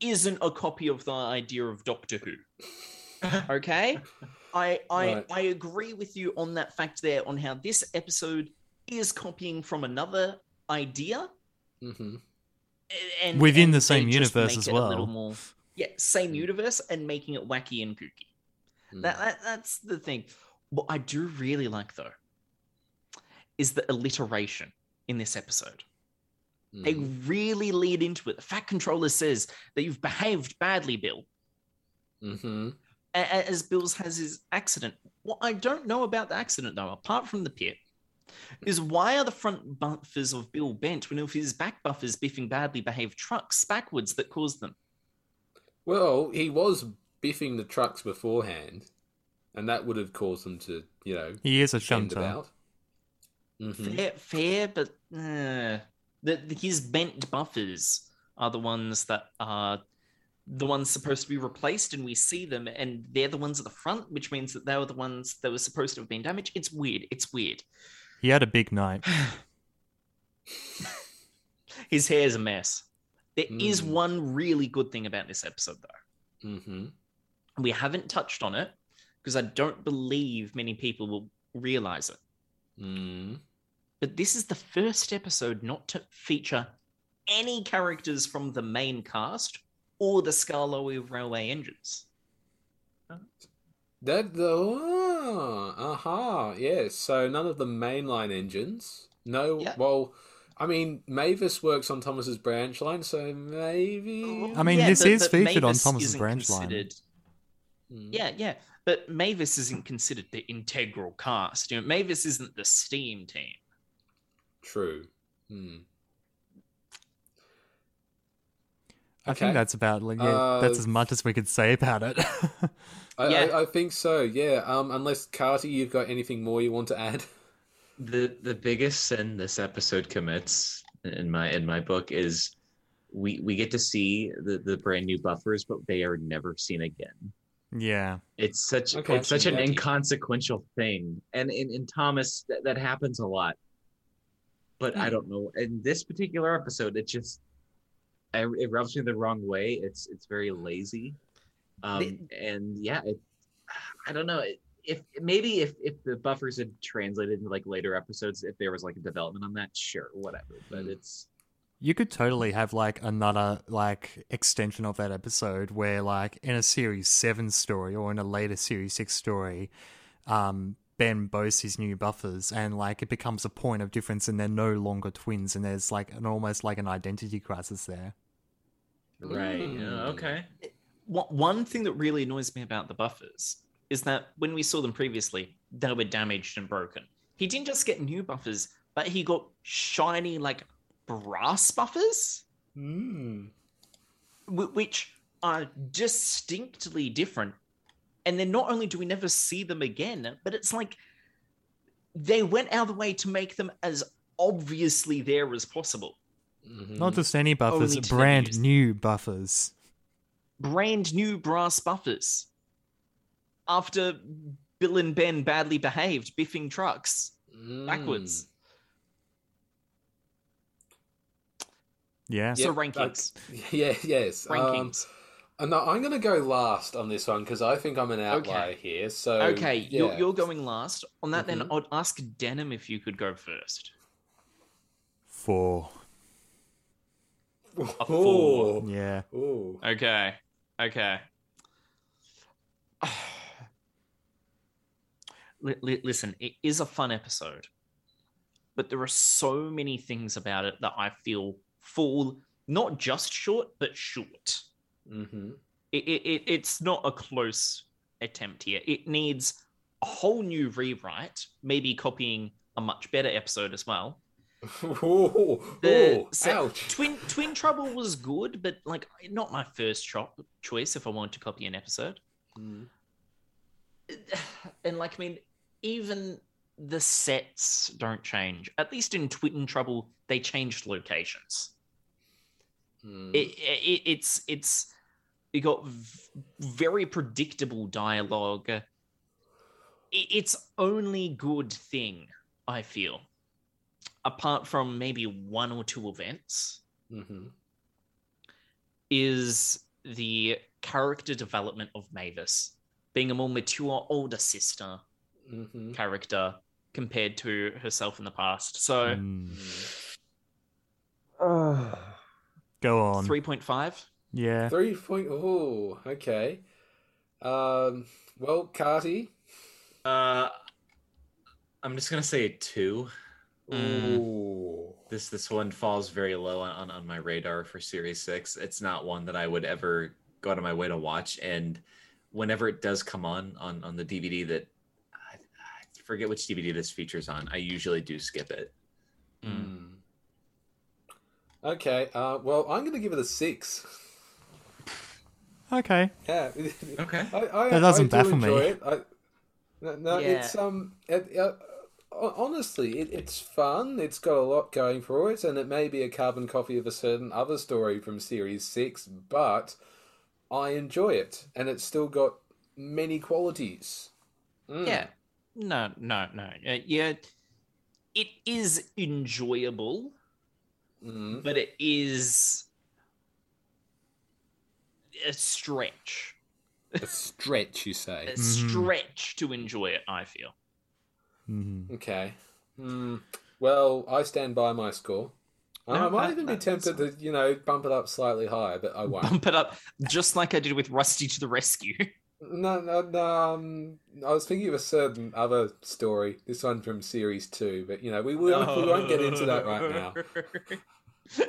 isn't a copy of the idea of Doctor Who. Okay, I I Right. I agree with you on that fact there on how this episode is copying from another idea hmm and Within and the same universe as it a little well. more yeah same universe and making it wacky and kooky. Mm. That, that that's the thing. What I do really like though is the alliteration in this episode. They Mhm. really lead into it. The Fat Controller says that you've behaved badly, Bill. Mhm. a- a- As Bill's has his accident. What I don't know about the accident though, apart from the pit, is why are the front buffers of Bill bent when if his back buffers biffing badly behaved trucks backwards that caused them? Well, he was biffing the trucks beforehand, and that would have caused them to, you know, He is a shunter. about. Mhm. Fair, fair, but uh, the, the his bent buffers are the ones that are the ones supposed to be replaced, and we see them, and they're the ones at the front, which means that they were the ones that were supposed to have been damaged. It's weird. It's weird. He had a big night. His hair's a mess. There is Mm. one really good thing about this episode, though. Mhm. We haven't touched on it because I don't believe many people will realize it. Mm. But this is the first episode not to feature any characters from the main cast or the Skarloey Railway engines. That the oh, aha, yes. So none of the mainline engines. No, Yeah. well, I mean, Mavis works on Thomas's branch line, so maybe. I mean, this but- is but featured on Thomas's branch line. considered- Mm. Yeah, yeah, but Mavis isn't considered the integral cast. You know, Mavis isn't the Steam team. True. Hmm. I Okay. think that's about like yeah, that's Uh, as much as we could say about it. I, Yeah. I, I think so. Yeah. Um. Unless Carty, you've got anything more you want to add? the the biggest sin this episode commits in my in my book is we we get to see the the brand new buffers but they are never seen again Yeah. It's such Okay. it's such an Gotcha. inconsequential thing, and in, in Thomas that, that happens a lot. But I Hmm. don't know. In this particular episode, it just I, it rubs me the wrong way. It's it's very lazy, um, and yeah, it, I don't know. It, if maybe if if the buffers had translated into like later episodes, if there was like a development on that, sure, whatever. But Hmm. it's You could totally have like another like extension of that episode where like in a series 7 story or in a later series 6 story um Ben boasts his new buffers and like it becomes a point of difference and they're no longer twins and there's like an almost like an identity crisis there. right. Mm. yeah, okay. What one thing that really annoys me about the buffers is that when we saw them previously, they were damaged and broken. He didn't just get new buffers, but he got shiny like brass buffers, Mm. wh- which are distinctly different. And then not only do we never see them again, but it's like they went out of the way to make them as obviously there as possible. Mhm. Not just any buffers, Only brand new buffers. brand new brass buffers after Bill and Ben badly behaved, biffing trucks Mm. backwards. Yeah. So Yep, rankings. that's- Yeah, yes. Um, Rankings. uh, no, I'm going to go last on this one because I think I'm an outlier here. So okay, you're, you're going last. On that, then Mhm. I'd ask Denham if you could go first. 4. A Ooh. four. Yeah. Ooh. Okay, okay. Li- li- listen, it is a fun episode, but there are so many things about it that I feel fall not just short, but short. Mm-hmm. it, it, it it's not a close attempt here. It needs a whole new rewrite, maybe copying a much better episode as well. Ooh. The Ooh. Ouch. Twin Twin Trouble was good, but like not my first chop choice if I wanted to copy an episode. Mm. And like I mean, even the sets don't change. At least in Twin Trouble, they changed locations. Mm. it, it it's it's you got v- very predictable dialogue. It, it's only good thing i feel. Apart from maybe one or two events hmm is the character development of mavis being a more mature older sister hmm character compared to herself in the past. So Mm. Go on. 3.5 Yeah. Three point. Oh, okay. Um. Well, Carty. Uh, I'm just gonna say two. Mm. Ooh. This this one falls very low on, on my radar for Series Six. It's not one that I would ever go out of my way to watch. And whenever it does come on on on the DVD that I, I forget which DVD this features on, I usually do skip it. Mm. Okay. Uh. Well, I'm going to give it a six. Okay. Yeah. Okay. I, I, That doesn't I do baffle me. It. I, no, no Yeah. it's um. It, uh, honestly, it, it's fun. It's got a lot going for it, and it may be a carbon copy of a certain other story from Series Six, but I enjoy it, and it's still got many qualities. Mm. Yeah. No, no, no. Uh, yeah. It is enjoyable, Mm. but it is a stretch. A stretch, you say? A Mhm. stretch to enjoy it, I feel. Mhm. Okay. Mm. Well, I stand by my score. I- No, I might that- even be tempted to, you know, bump it up slightly higher, but I won't. Bump it up just like I did with Rusty to the Rescue. No, no, no. Um, I was thinking of a certain other story. This one from series two, but you know, we will we won't get into that right now.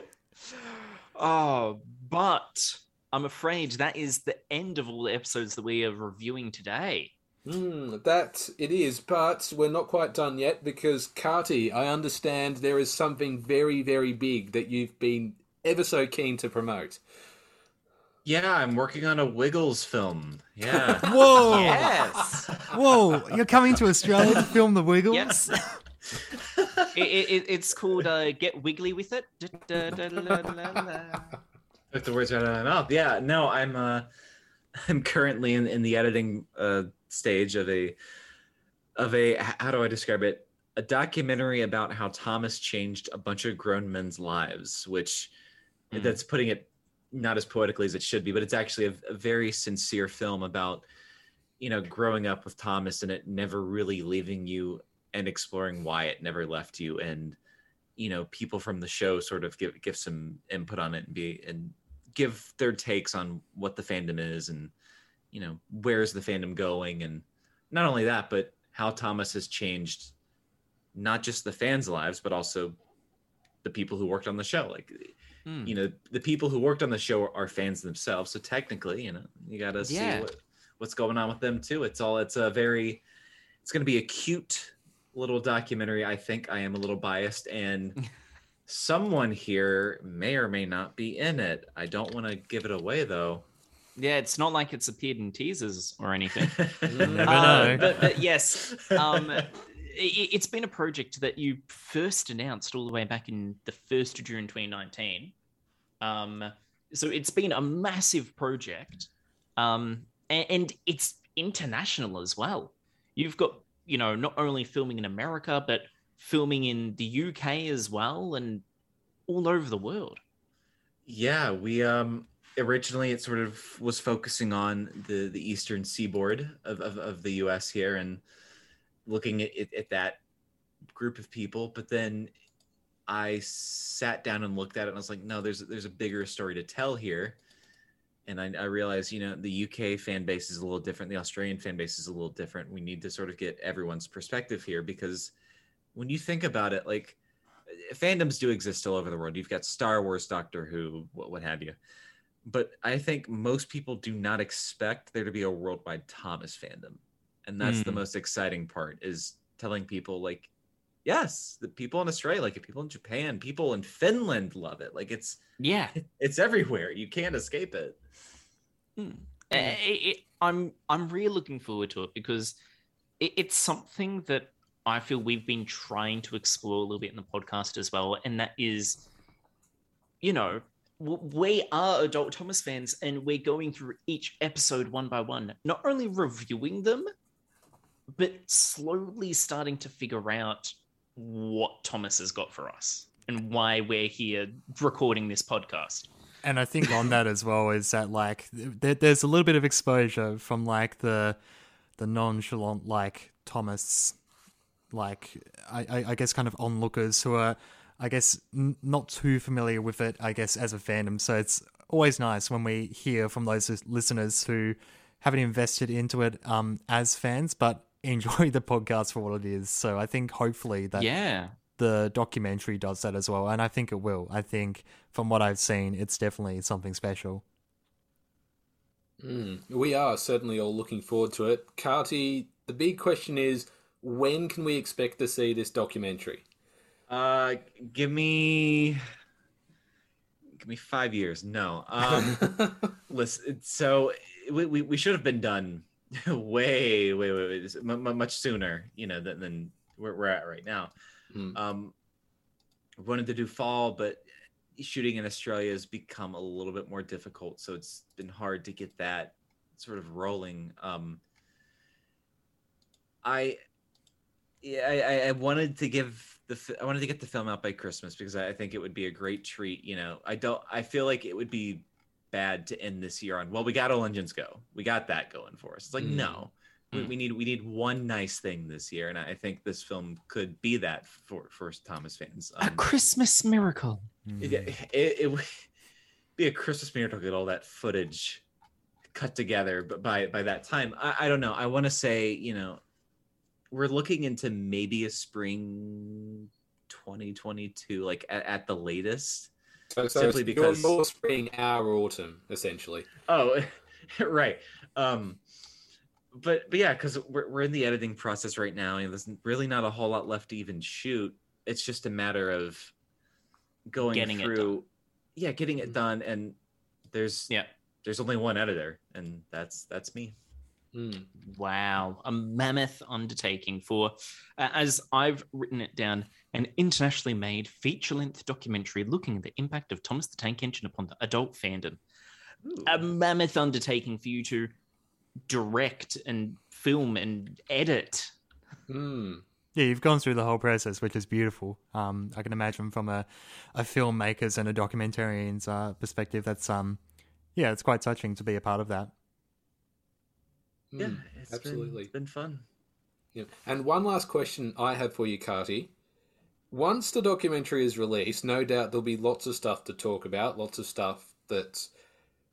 oh, but I'm afraid that is the end of all the episodes that we are reviewing today. Hmm, that it is, but we're not quite done yet because Carty, I understand there is something very, very big that you've been ever so keen to promote. Yeah, I'm working on a Wiggles film. Yeah. Whoa! Yes. Whoa! You're coming to Australia to film the Wiggles? Yes. it, it, it's called uh, Get Wiggly with It. Took the words right out of my mouth. Yeah, no, I'm uh I'm currently in, in the editing uh, stage of a of a how do I describe it? A documentary about how Thomas changed a bunch of grown men's lives, which Mm. that's putting it not as poetically as it should be, but it's actually a, a very sincere film about you know growing up with Thomas and it never really leaving you and exploring why it never left you and you know people from the show sort of give give some input on it and be and give their takes on what the fandom is and you know where's the fandom going. And not only that but how thomas has changed not just the fans lives but also the people who worked on the show. Like Hmm. you know the people who worked on the show are fans themselves. So technically you know you gotta see what, what's going on with them too. It's all it's a very it's going to be a cute little documentary i think. I am a little biased. And someone here may or may not be in it i don't want to give it away though Yeah, it's not like it's appeared in teasers or anything. Never Uh, know. but, but yes, um, it, it's been a project that you first announced all the way back in the 1st of June 2019. Um, so it's been a massive project. Um, and, and it's international as well. You've got, you know, not only filming in America, but filming in the UK as well and all over the world. Yeah, we um originally it sort of was focusing on the the eastern seaboard of of, of the U.S. here and looking at, at at that group of people, but then I sat down and looked at it and I was like, no, there's there's a bigger story to tell here. And I, I realized, you know, the UK fan base is a little different. The Australian fan base is a little different. We need to sort of get everyone's perspective here because when you think about it, like fandoms do exist all over the world. You've got Star Wars, Doctor Who, what, what have you. But I think most people do not expect there to be a worldwide Thomas fandom. And that's the Mm. most exciting part is telling people like, yes, the people in Australia, like people in Japan, people in Finland love it. Like it's Yeah. it's everywhere. You can't escape it. Hmm. I- I- I- I'm I'm really looking forward to it because it, it's something that I feel we've been trying to explore a little bit in the podcast as well, and that is, you know, we are adult Thomas fans, and we're going through each episode one by one, not only reviewing them, but slowly starting to figure out what Thomas has got for us and why we're here recording this podcast. And I think on that as well is that like there, there's a little bit of exposure from like the the nonchalant like Thomas, like I, I, I guess kind of onlookers who are I guess n- not too familiar with it. I guess as a fandom, so it's always nice when we hear from those listeners who haven't invested into it um as fans, but enjoy the podcast for what it is. So I think hopefully that yeah. the documentary does that as well, and I think it will. I think from what I've seen, it's definitely something special. Mm, we are certainly all looking forward to it. Carty, the big question is when can we expect to see this documentary? Uh give me give me five years. No. Um listen so we, we, we should have been done way way way, way much sooner you know than, than where we're at right now Hmm. um wanted to do fall but shooting in australia has become a little bit more difficult so it's been hard to get that sort of rolling um i yeah i I- wanted to give the i wanted to get the film out by christmas because i think it would be a great treat you know i don't i feel like it would be bad to end this year on well we got all engines go we got that going for us it's like Mm. no we, Mm. we need we need one nice thing this year and i think this film could be that for for thomas fans A Um, Christmas miracle. it, it, it would be a christmas miracle to get all that footage cut together but by by that time i, I don't know i want to say you know we're looking into maybe a spring 2022 like at, at the latest So, so Simply because- your, your spring, our autumn, essentially. Oh, right. Um, but but yeah, because we're we're in the editing process right now, and there's really not a whole lot left to even shoot. It's just a matter of going Getting through, yeah, getting it done. And there's Yeah. there's only one editor, and that's that's me. Mm. Wow, a mammoth undertaking for, uh, as I've written it down, an internationally made feature length documentary looking at the impact of Thomas the Tank Engine upon the adult fandom. a mammoth undertaking for you to direct and film and edit. Hmm. Yeah, you've gone through the whole process, which is beautiful. Um, I can imagine from a, a filmmaker's and a documentarian's uh, perspective, that's um, yeah, it's quite touching to be a part of that. Yeah, Mm, it's absolutely. Been, it's been fun. Yeah. And one last question I have for you, Carty. Once the documentary is released, no doubt there'll be lots of stuff to talk about, lots of stuff that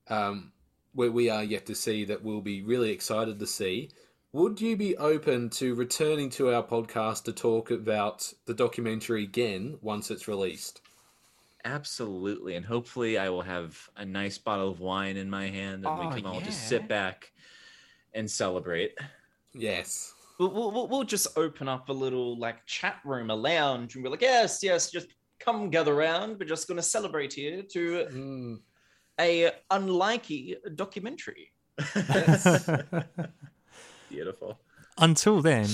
um, where we are yet to see that we'll be really excited to see. Would you be open to returning to our podcast to talk about the documentary again once it's released? Absolutely. And hopefully I will have a nice bottle of wine in my hand and Oh, we can all just sit back and celebrate. Yes. We'll, we'll, we'll- we'll just open up a little like chat room, a lounge, and be like, yes, yes, just come gather around. We're just going to celebrate here to Mm. a unlikely documentary. Beautiful. Until then,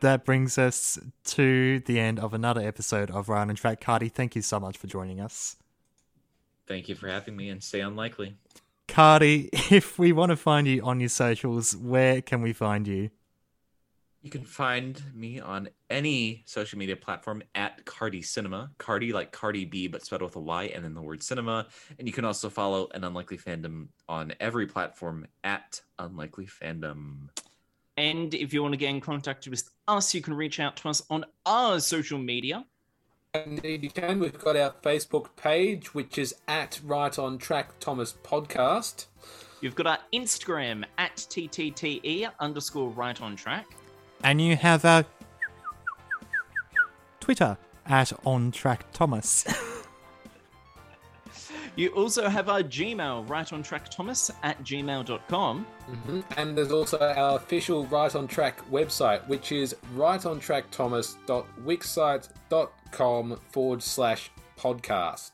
that brings us to the end of another episode of Right on Track. Carty, thank you so much for joining us. Thank you for having me and stay unlikely. Carty, if we want to find you on your socials, where can we find you? You can find me on any social media platform at Carty Cinema. Carty like Cardi B, but spelled with a Y and then the word cinema. And you can also follow an Unlikely Fandom on every platform at Unlikely Fandom. And if you want to get in contact with us, you can reach out to us on our social media. Indeed, you can. We've got our Facebook page, which is at Right on Track Thomas Podcast. You've got our Instagram at TTTE underscore right on track. And you have a Twitter at On Track Thomas. You also have our Gmail, right on track Thomas at gmail.com. Mhm. And there's also our official Right on Track website, which is rightontrackthomas.wixsite.com forward slash podcast.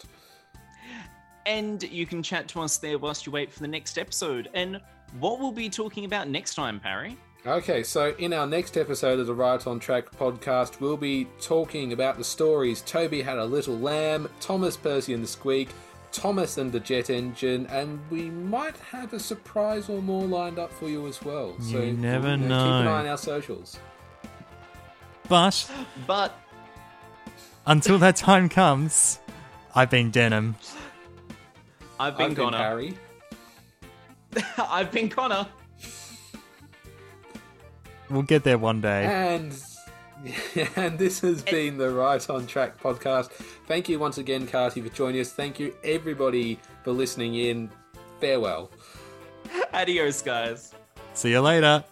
And you can chat to us there whilst you wait for the next episode. And what we'll be talking about next time, Parry? Okay, so in our next episode of the Right on Track podcast, we'll be talking about the stories Toby Had a Little Lamb, Thomas Percy and the Squeak, Thomas and the Jet Engine, and we might have a surprise or more lined up for you as well. So You never know. Keep an know. eye on our socials. but But until that time comes, I've been Denham. I've been I've been Connor. Harry. I've been Connor. We'll get there one day. And and this has been the Right on Track podcast. Thank you once again, Carty, for joining us. Thank you, everybody, for listening in. Farewell. Adios, guys. See you later.